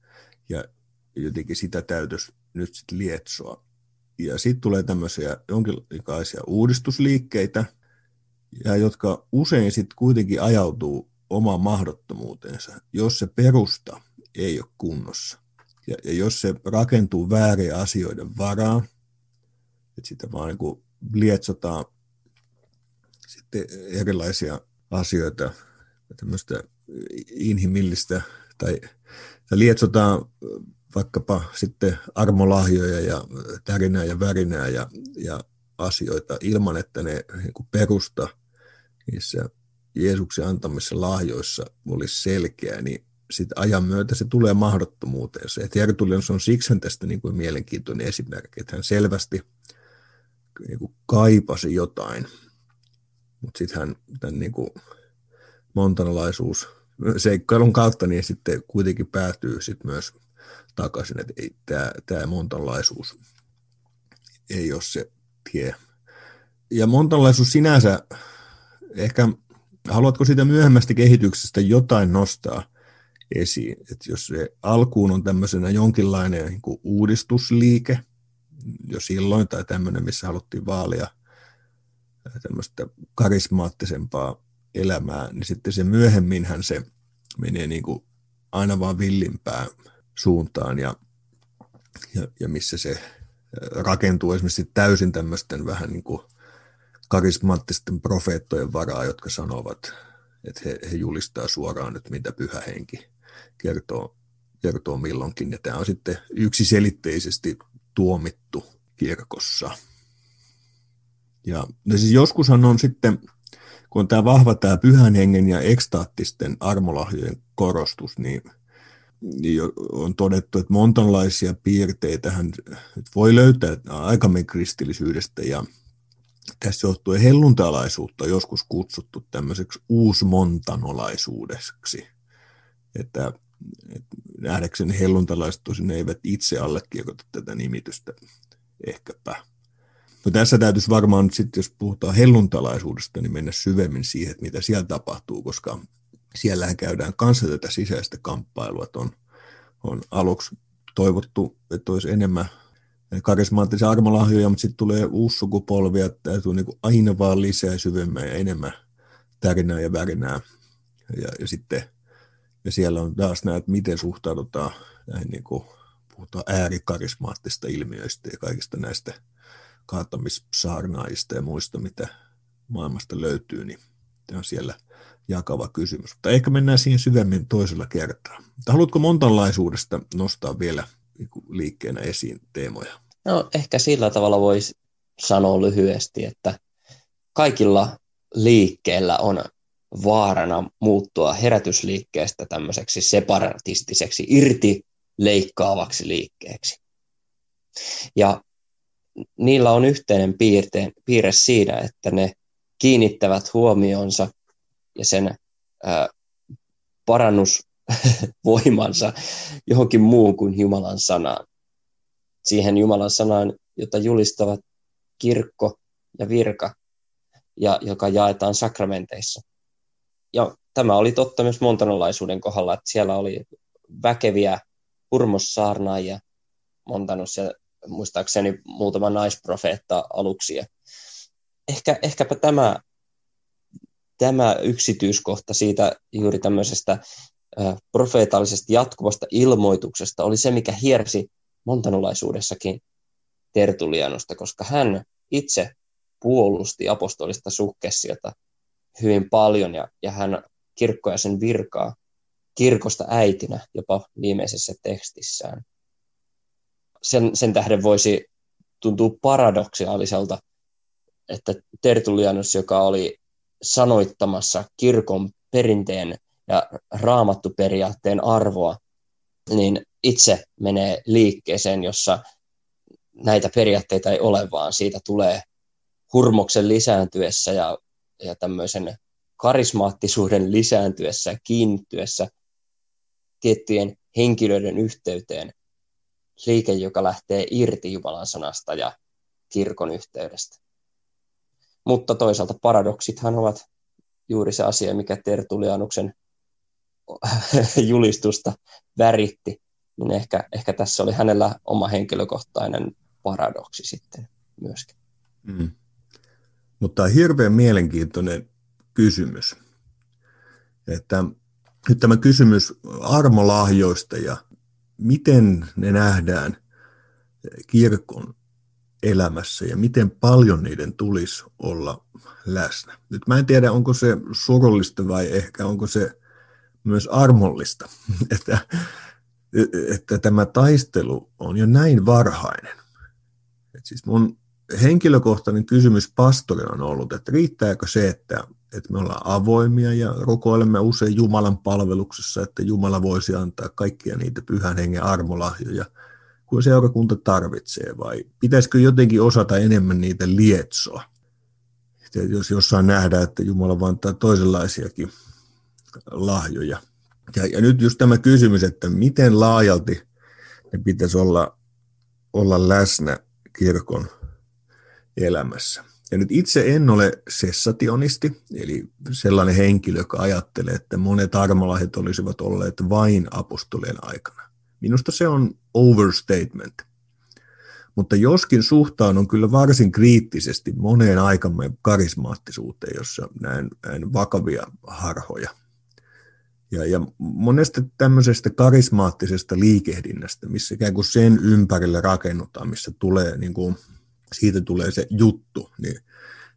ja jotenkin sitä täytyisi nyt sitten lietsoa. Ja sitten tulee tämmöisiä jonkinlaisia uudistusliikkeitä, ja jotka usein sitten kuitenkin ajautuu omaan mahdottomuutensa, jos se perusta ei ole kunnossa. Ja, ja jos se rakentuu väärien asioiden varaan, että sitä vaan niin kuin lietsotaan sitten erilaisia asioita, tämmöistä inhimillistä, tai, tai lietsotaan vaikkapa sitten armolahjoja ja tärinää ja värinää ja, ja asioita ilman, että ne niin kuin perusta niissä Jeesuksen antamissa lahjoissa olisi selkeä, niin sitten ajan myötä se tulee mahdottomuuteen. Se, että Tertullianus on siksi tästä niin kuin mielenkiintoinen esimerkki, että hän selvästi niin kuin kaipasi jotain, mutta sitten hän tämän niin kuin montanalaisuus seikkailun kautta niin sitten kuitenkin päätyy sitten myös takaisin, että tämä, tämä montanalaisuus ei ole se tie. Ja montanalaisuus sinänsä ehkä haluatko siitä myöhemmästä kehityksestä jotain nostaa esiin? Että jos se alkuun on tämmöisenä jonkinlainen niin kuin uudistusliike jo silloin, tai tämmöinen, missä haluttiin vaalia tämmöistä karismaattisempaa elämää, niin sitten se myöhemminhän se menee niin kuin aina vaan villimpään suuntaan ja, ja, ja missä se rakentuu esimerkiksi täysin tämmöisten vähän niin kuin karismaattisten profeettojen varaa, jotka sanovat, että he, he julistaa suoraan nyt, mitä pyhä henki kertoo, kertoo milloinkin. Ja tämä on sitten yksiselitteisesti tuomittu kirkossa. Ja no siis joskushan on sitten, kun on tämä vahva tämä pyhän hengen ja ekstaattisten armolahjojen korostus, niin, niin on todettu, että montanlaisia piirteitä hän voi löytää aikamme kristillisyydestä ja tässä johtuen helluntalaisuutta joskus kutsuttu tämmöiseksi uusmontanolaisuudeksi. Että, että nähdäkseni helluntalaiset tosin eivät itse allekirjoita tätä nimitystä ehkäpä. No tässä täytyisi varmaan sitten, jos puhutaan helluntalaisuudesta, niin mennä syvemmin siihen, että mitä siellä tapahtuu, koska siellähän käydään kanssa tätä sisäistä kamppailua, on, on aluksi toivottu, että olisi enemmän karismaattisia armolahjoja, mutta sitten tulee uusi sukupolvi ja täytyy niin aina vaan lisää syvemmän ja enemmän tärinää ja värinää. Ja, ja sitten ja siellä on taas näet, miten suhtaudutaan näihin niin kuin puhutaan äärikarismaattista ilmiöistä ja kaikista näistä kaatamissaarnaajista ja muista, mitä maailmasta löytyy, niin tämä on siellä jakava kysymys. Mutta ehkä mennään siihen syvemmin toisella kertaa. Mutta haluatko montanlaisuudesta nostaa vielä niinku liikkeenä esiin teemoja? No ehkä sillä tavalla voisi sanoa lyhyesti, että kaikilla liikkeellä on vaarana muuttua herätysliikkeestä tämmöiseksi separatistiseksi, irti leikkaavaksi liikkeeksi. Ja niillä on yhteinen piirte, piirre siinä, että ne kiinnittävät huomionsa ja sen ää, parannusvoimansa johonkin muuhun kuin Jumalan sanaan. Siihen Jumalan sanaan, jota julistavat kirkko ja virka, ja joka jaetaan sakramenteissa. Ja tämä oli totta myös montanolaisuuden kohdalla, että siellä oli väkeviä hurmossaarnaajia Montanos ja muistaakseni muutama naisprofeetta aluksi. Ehkä, ehkäpä tämä, tämä yksityiskohta siitä juuri tämmöisestä profeetallisesta jatkuvasta ilmoituksesta oli se, mikä hiersi montanolaisuudessakin Tertulianusta, koska hän itse puolusti apostolista sukkessiota hyvin paljon ja, ja hän kirkkoja sen virkaa kirkosta äitinä jopa viimeisessä tekstissään. Sen, sen tähden voisi tuntua paradoksiaaliselta, että Tertullianus, joka oli sanoittamassa kirkon perinteen ja raamattuperiaatteen arvoa, niin itse menee liikkeeseen, jossa näitä periaatteita ei ole, vaan siitä tulee hurmoksen lisääntyessä ja, ja tämmöisen karismaattisuuden lisääntyessä kiinnittyessä tiettyjen henkilöiden yhteyteen liike, joka lähtee irti Jumalan sanasta ja kirkon yhteydestä. Mutta toisaalta paradoksithan ovat juuri se asia, mikä Tertulianuksen julistusta väritti, niin ehkä, ehkä tässä oli hänellä oma henkilökohtainen paradoksi sitten myöskin. Mm. Mutta hirveän mielenkiintoinen kysymys, että nyt tämä kysymys armolahjoista ja miten ne nähdään kirkon elämässä ja miten paljon niiden tulisi olla läsnä. Nyt mä en tiedä, onko se surullista vai ehkä onko se myös armollista, että, että tämä taistelu on jo näin varhainen. Et siis mun henkilökohtainen kysymys pastorina on ollut, että riittääkö se, että että me ollaan avoimia ja rukoilemme usein Jumalan palveluksessa, että Jumala voisi antaa kaikkia niitä pyhän hengen armolahjoja, kuin seurakunta tarvitsee, vai pitäisikö jotenkin osata enemmän niitä lietsoa? Että jos jossain nähdään, että Jumala antaa toisenlaisiakin lahjoja. Ja, ja nyt just tämä kysymys, että miten laajalti ne pitäisi olla, olla läsnä kirkon elämässä. Ja nyt itse en ole sessationisti, eli sellainen henkilö, joka ajattelee, että monet armolahjat olisivat olleet vain apostolien aikana. Minusta se on overstatement. Mutta joskin on kyllä varsin kriittisesti moneen aikamme karismaattisuuteen, jossa näen, näen vakavia harhoja. Ja, ja monesta tämmöisestä karismaattisesta liikehdinnästä, missä ikään kuin sen ympärille rakennutaan, missä tulee, niin kuin, siitä tulee se juttu, niin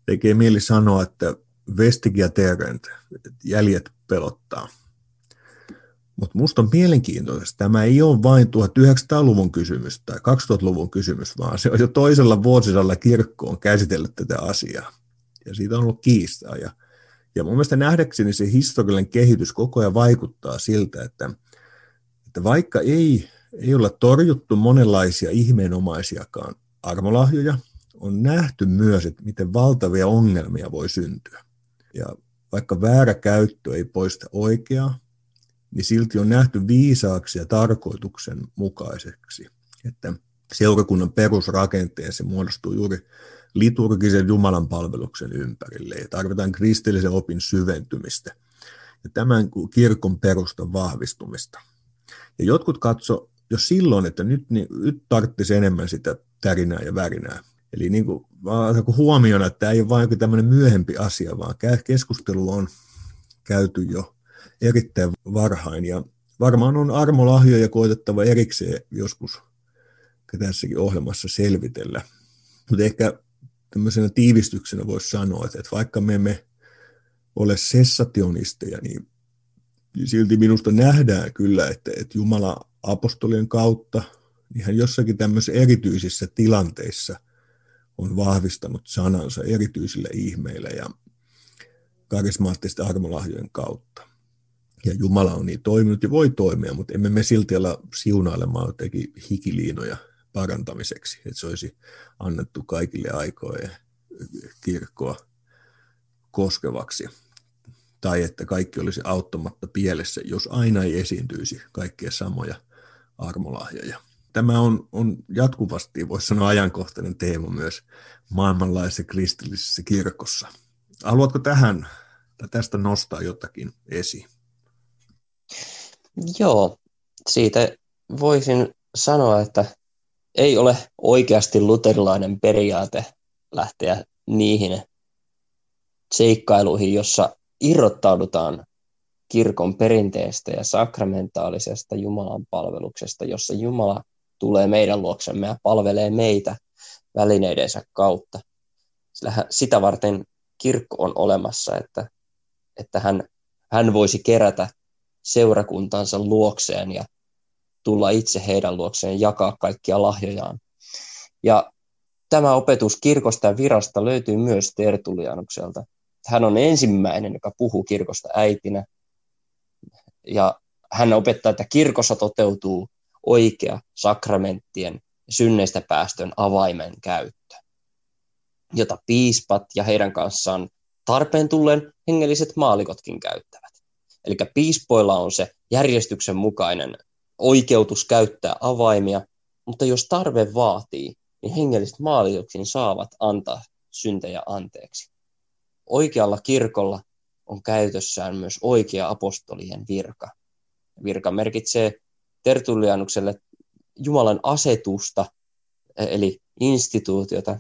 tekee mieli sanoa, että vestigia terent, jäljet pelottaa. Mutta minusta on mielenkiintoista, tämä ei ole vain 1900-luvun kysymys tai 2000-luvun kysymys, vaan se on jo toisella vuosisadalla kirkko on käsitellyt tätä asiaa. Ja siitä on ollut kiistaa. Ja, ja mun mielestä nähdäkseni se historiallinen kehitys koko ajan vaikuttaa siltä, että, että vaikka ei, ei olla torjuttu monenlaisia ihmeenomaisiakaan armolahjoja, on nähty myös, että miten valtavia ongelmia voi syntyä. Ja vaikka väärä käyttö ei poista oikeaa, niin silti on nähty viisaaksi ja tarkoituksen mukaiseksi, että seurakunnan perusrakenteen se muodostuu juuri liturgisen Jumalan palveluksen ympärille ja tarvitaan kristillisen opin syventymistä ja tämän kirkon perustan vahvistumista. Ja jotkut katso jo silloin, että nyt, niin, nyt tarvitsisi enemmän sitä tärinää ja värinää. Eli niin kuin, huomiona, että tämä ei ole vain joku tämmöinen myöhempi asia, vaan keskustelu on käyty jo erittäin varhain. Ja varmaan on armolahjoja koitettava erikseen joskus tässäkin ohjelmassa selvitellä. Mutta ehkä tämmöisenä tiivistyksenä voisi sanoa, että vaikka me emme ole sessationisteja, niin silti minusta nähdään kyllä, että, että Jumala apostolien kautta ihan jossakin tämmöisissä erityisissä tilanteissa on vahvistanut sanansa erityisille ihmeille ja karismaattisten armolahjojen kautta. Ja Jumala on niin toiminut ja voi toimia, mutta emme me silti olla siunailemaan jotenkin hikiliinoja parantamiseksi, että se olisi annettu kaikille aikojen kirkkoa koskevaksi. Tai että kaikki olisi auttamatta pielessä, jos aina ei esiintyisi kaikkia samoja armolahjoja. Tämä on, on jatkuvasti, voisi sanoa, ajankohtainen teema myös maailmanlaisessa kristillisessä kirkossa. Haluatko tähän tai tästä nostaa jotakin esiin? Joo, siitä voisin sanoa, että ei ole oikeasti luterilainen periaate lähteä niihin seikkailuihin, jossa irrottaudutaan kirkon perinteestä ja sakramentaalisesta Jumalan palveluksesta, jossa Jumala tulee meidän luoksemme ja palvelee meitä välineidensä kautta. Sillä sitä varten kirkko on olemassa, että, että hän, hän voisi kerätä seurakuntansa luokseen ja tulla itse heidän luokseen jakaa kaikkia lahjojaan. Ja tämä opetus kirkosta ja virasta löytyy myös Tertulianukselta. Hän on ensimmäinen, joka puhuu kirkosta äitinä. Ja hän opettaa, että kirkossa toteutuu oikea sakramenttien synneistä päästön avaimen käyttö, jota piispat ja heidän kanssaan tarpeen tullen hengelliset maalikotkin käyttävät. Eli piispoilla on se järjestyksen mukainen oikeutus käyttää avaimia, mutta jos tarve vaatii, niin hengelliset maalituksin saavat antaa syntejä anteeksi. Oikealla kirkolla on käytössään myös oikea apostolien virka. Virka merkitsee Tertullianukselle Jumalan asetusta, eli instituutiota,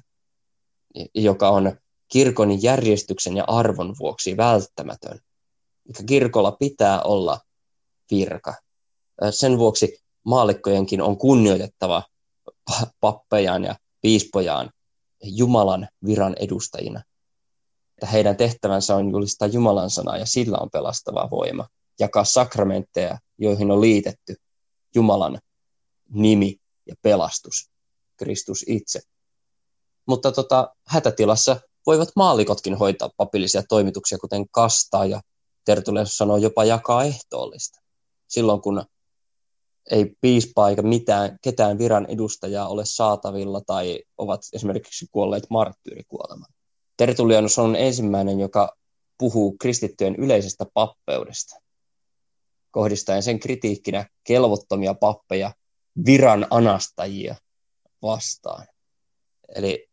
joka on kirkon järjestyksen ja arvon vuoksi välttämätön kirkolla pitää olla virka. Sen vuoksi maallikkojenkin on kunnioitettava pappejaan ja piispojaan Jumalan viran edustajina. Että heidän tehtävänsä on julistaa Jumalan sanaa ja sillä on pelastava voima. Jakaa sakramentteja, joihin on liitetty Jumalan nimi ja pelastus, Kristus itse. Mutta tota, hätätilassa voivat maallikotkin hoitaa papillisia toimituksia, kuten kastaa ja Tertulius sanoo jopa jakaa ehtoollista. Silloin kun ei piispaa eikä mitään, ketään viran edustajaa ole saatavilla tai ovat esimerkiksi kuolleet marttyyrikuolemaan. Tertulianus on ensimmäinen, joka puhuu kristittyjen yleisestä pappeudesta, kohdistaen sen kritiikkinä kelvottomia pappeja viran anastajia vastaan. Eli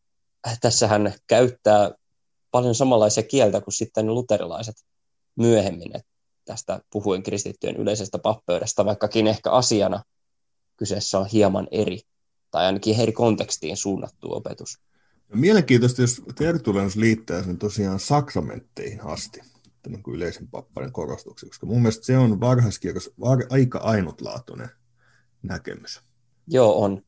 tässä hän käyttää paljon samanlaisia kieltä kuin sitten luterilaiset myöhemmin. Että tästä puhuin kristittyjen yleisestä pappeudesta, vaikkakin ehkä asiana kyseessä on hieman eri, tai ainakin eri kontekstiin suunnattu opetus. No, mielenkiintoista, jos tertullianus liittää sen tosiaan sakramentteihin asti, niin kuin yleisen pappaiden korostuksi, koska mun mielestä se on varhaiskirjassa var- aika ainutlaatuinen näkemys. Joo, on.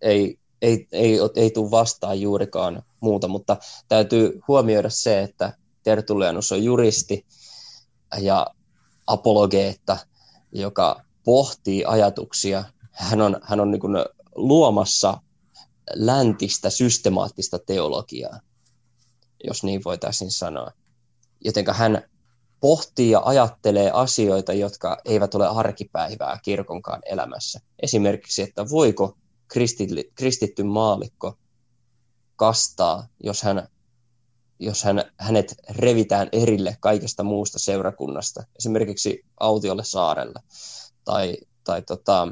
Ei, ei, ei, ei tule vastaan juurikaan muuta, mutta täytyy huomioida se, että Tertullianus on juristi ja apologeetta, joka pohtii ajatuksia. Hän on, hän on niin luomassa läntistä systemaattista teologiaa, jos niin voitaisiin sanoa. Jotenka hän pohtii ja ajattelee asioita, jotka eivät ole arkipäivää kirkonkaan elämässä. Esimerkiksi, että voiko kristitty maalikko kastaa, jos, hän, jos hän, hänet revitään erille kaikesta muusta seurakunnasta, esimerkiksi autiolle saarelle. Tai, tai tota,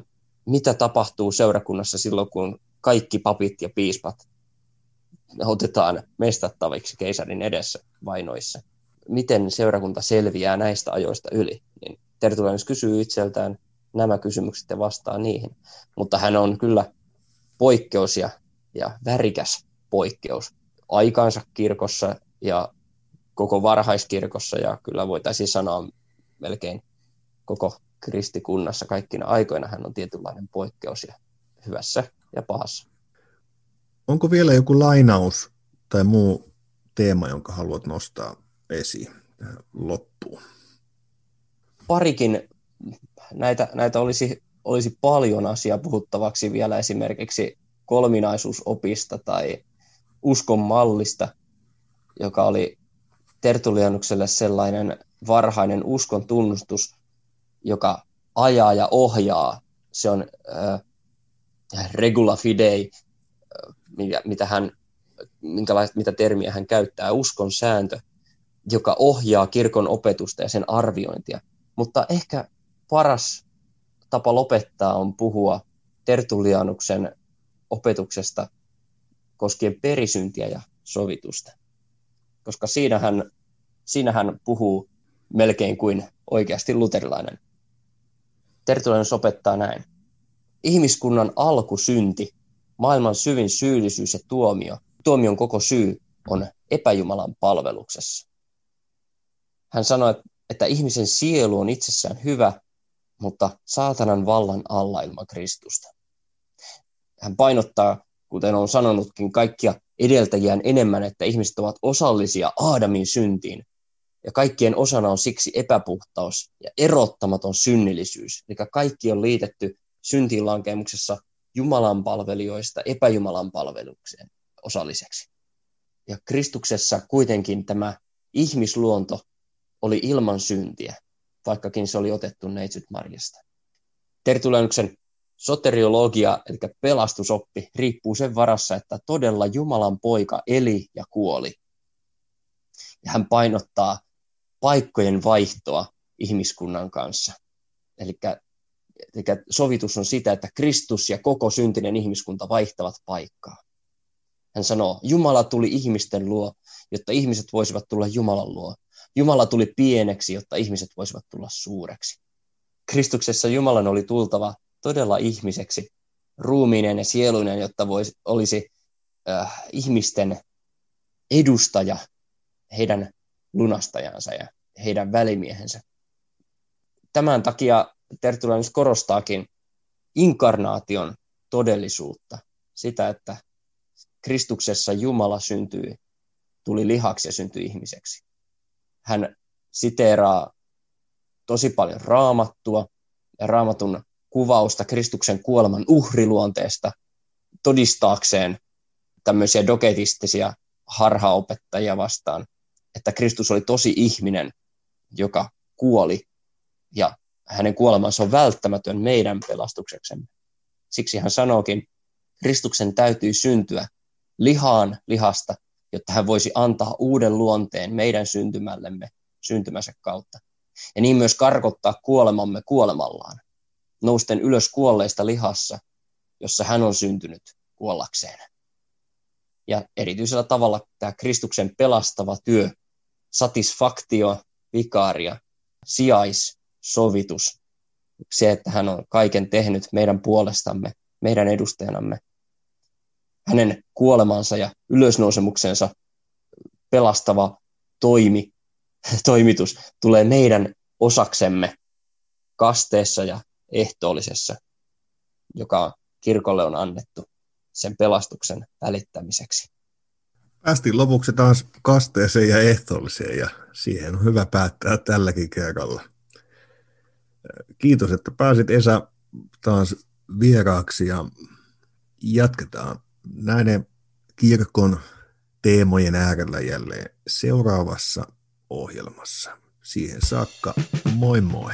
mitä tapahtuu seurakunnassa silloin, kun kaikki papit ja piispat otetaan mestattaviksi keisarin edessä vainoissa. Miten seurakunta selviää näistä ajoista yli? Niin Tertullianus kysyy itseltään nämä kysymykset ja vastaa niihin. Mutta hän on kyllä poikkeus ja, ja värikäs poikkeus aikaansa kirkossa ja koko varhaiskirkossa ja kyllä voitaisiin sanoa melkein koko kristikunnassa kaikkina aikoina hän on tietynlainen poikkeus ja hyvässä ja pahassa. Onko vielä joku lainaus tai muu teema, jonka haluat nostaa esiin tähän loppuun? Parikin näitä, näitä olisi, olisi paljon asiaa puhuttavaksi vielä esimerkiksi kolminaisuusopista tai uskon mallista, joka oli Tertulianukselle sellainen varhainen uskon tunnustus, joka ajaa ja ohjaa. Se on äh, regula fidei, mitä, hän, mitä termiä hän käyttää, uskon sääntö, joka ohjaa kirkon opetusta ja sen arviointia. Mutta ehkä paras tapa lopettaa on puhua Tertullianuksen opetuksesta koskien perisyntiä ja sovitusta. Koska siinä hän, siinä hän puhuu melkein kuin oikeasti luterilainen. Tertullianus opettaa näin. Ihmiskunnan alkusynti, maailman syvin syyllisyys ja tuomio, tuomion koko syy on epäjumalan palveluksessa. Hän sanoi, että ihmisen sielu on itsessään hyvä, mutta saatanan vallan alla ilman Kristusta. Hän painottaa, kuten on sanonutkin, kaikkia edeltäjiään enemmän, että ihmiset ovat osallisia Aadamin syntiin, ja kaikkien osana on siksi epäpuhtaus ja erottamaton synnillisyys. Eli kaikki on liitetty syntiinlankemuksessa Jumalan palvelijoista epäjumalan palvelukseen osalliseksi. Ja Kristuksessa kuitenkin tämä ihmisluonto oli ilman syntiä, vaikkakin se oli otettu neitsyt Marjasta. Tertulianuksen soteriologia, eli pelastusoppi, riippuu sen varassa, että todella Jumalan poika eli ja kuoli. Ja hän painottaa paikkojen vaihtoa ihmiskunnan kanssa. Eli, eli sovitus on sitä, että Kristus ja koko syntinen ihmiskunta vaihtavat paikkaa. Hän sanoo, Jumala tuli ihmisten luo, jotta ihmiset voisivat tulla Jumalan luo. Jumala tuli pieneksi, jotta ihmiset voisivat tulla suureksi. Kristuksessa Jumalan oli tultava todella ihmiseksi, ruumiinen ja sieluinen, jotta voisi, olisi äh, ihmisten edustaja heidän lunastajansa ja heidän välimiehensä. Tämän takia Tertullianus korostaakin inkarnaation todellisuutta, sitä, että Kristuksessa Jumala syntyi, tuli lihaksi ja syntyi ihmiseksi. Hän siteeraa tosi paljon raamattua ja raamatun kuvausta Kristuksen kuoleman uhriluonteesta todistaakseen tämmöisiä dogetistisia harhaopettajia vastaan että Kristus oli tosi ihminen, joka kuoli, ja hänen kuolemansa on välttämätön meidän pelastukseksemme. Siksi hän sanookin, Kristuksen täytyy syntyä lihaan lihasta, jotta hän voisi antaa uuden luonteen meidän syntymällemme syntymänsä kautta. Ja niin myös karkottaa kuolemamme kuolemallaan, nousten ylös kuolleista lihassa, jossa hän on syntynyt kuollakseen. Ja erityisellä tavalla tämä Kristuksen pelastava työ, satisfaktio, vikaaria, sijaissovitus, se, että hän on kaiken tehnyt meidän puolestamme, meidän edustajanamme, hänen kuolemansa ja ylösnousemuksensa pelastava toimi, toimitus tulee meidän osaksemme kasteessa ja ehtoollisessa, joka kirkolle on annettu sen pelastuksen välittämiseksi. Päästiin lopuksi taas kasteeseen ja ehtoolliseen ja siihen on hyvä päättää tälläkin kerralla. Kiitos, että pääsit Esa taas vieraaksi ja jatketaan näiden kirkon teemojen äärellä jälleen seuraavassa ohjelmassa. Siihen saakka, moi moi!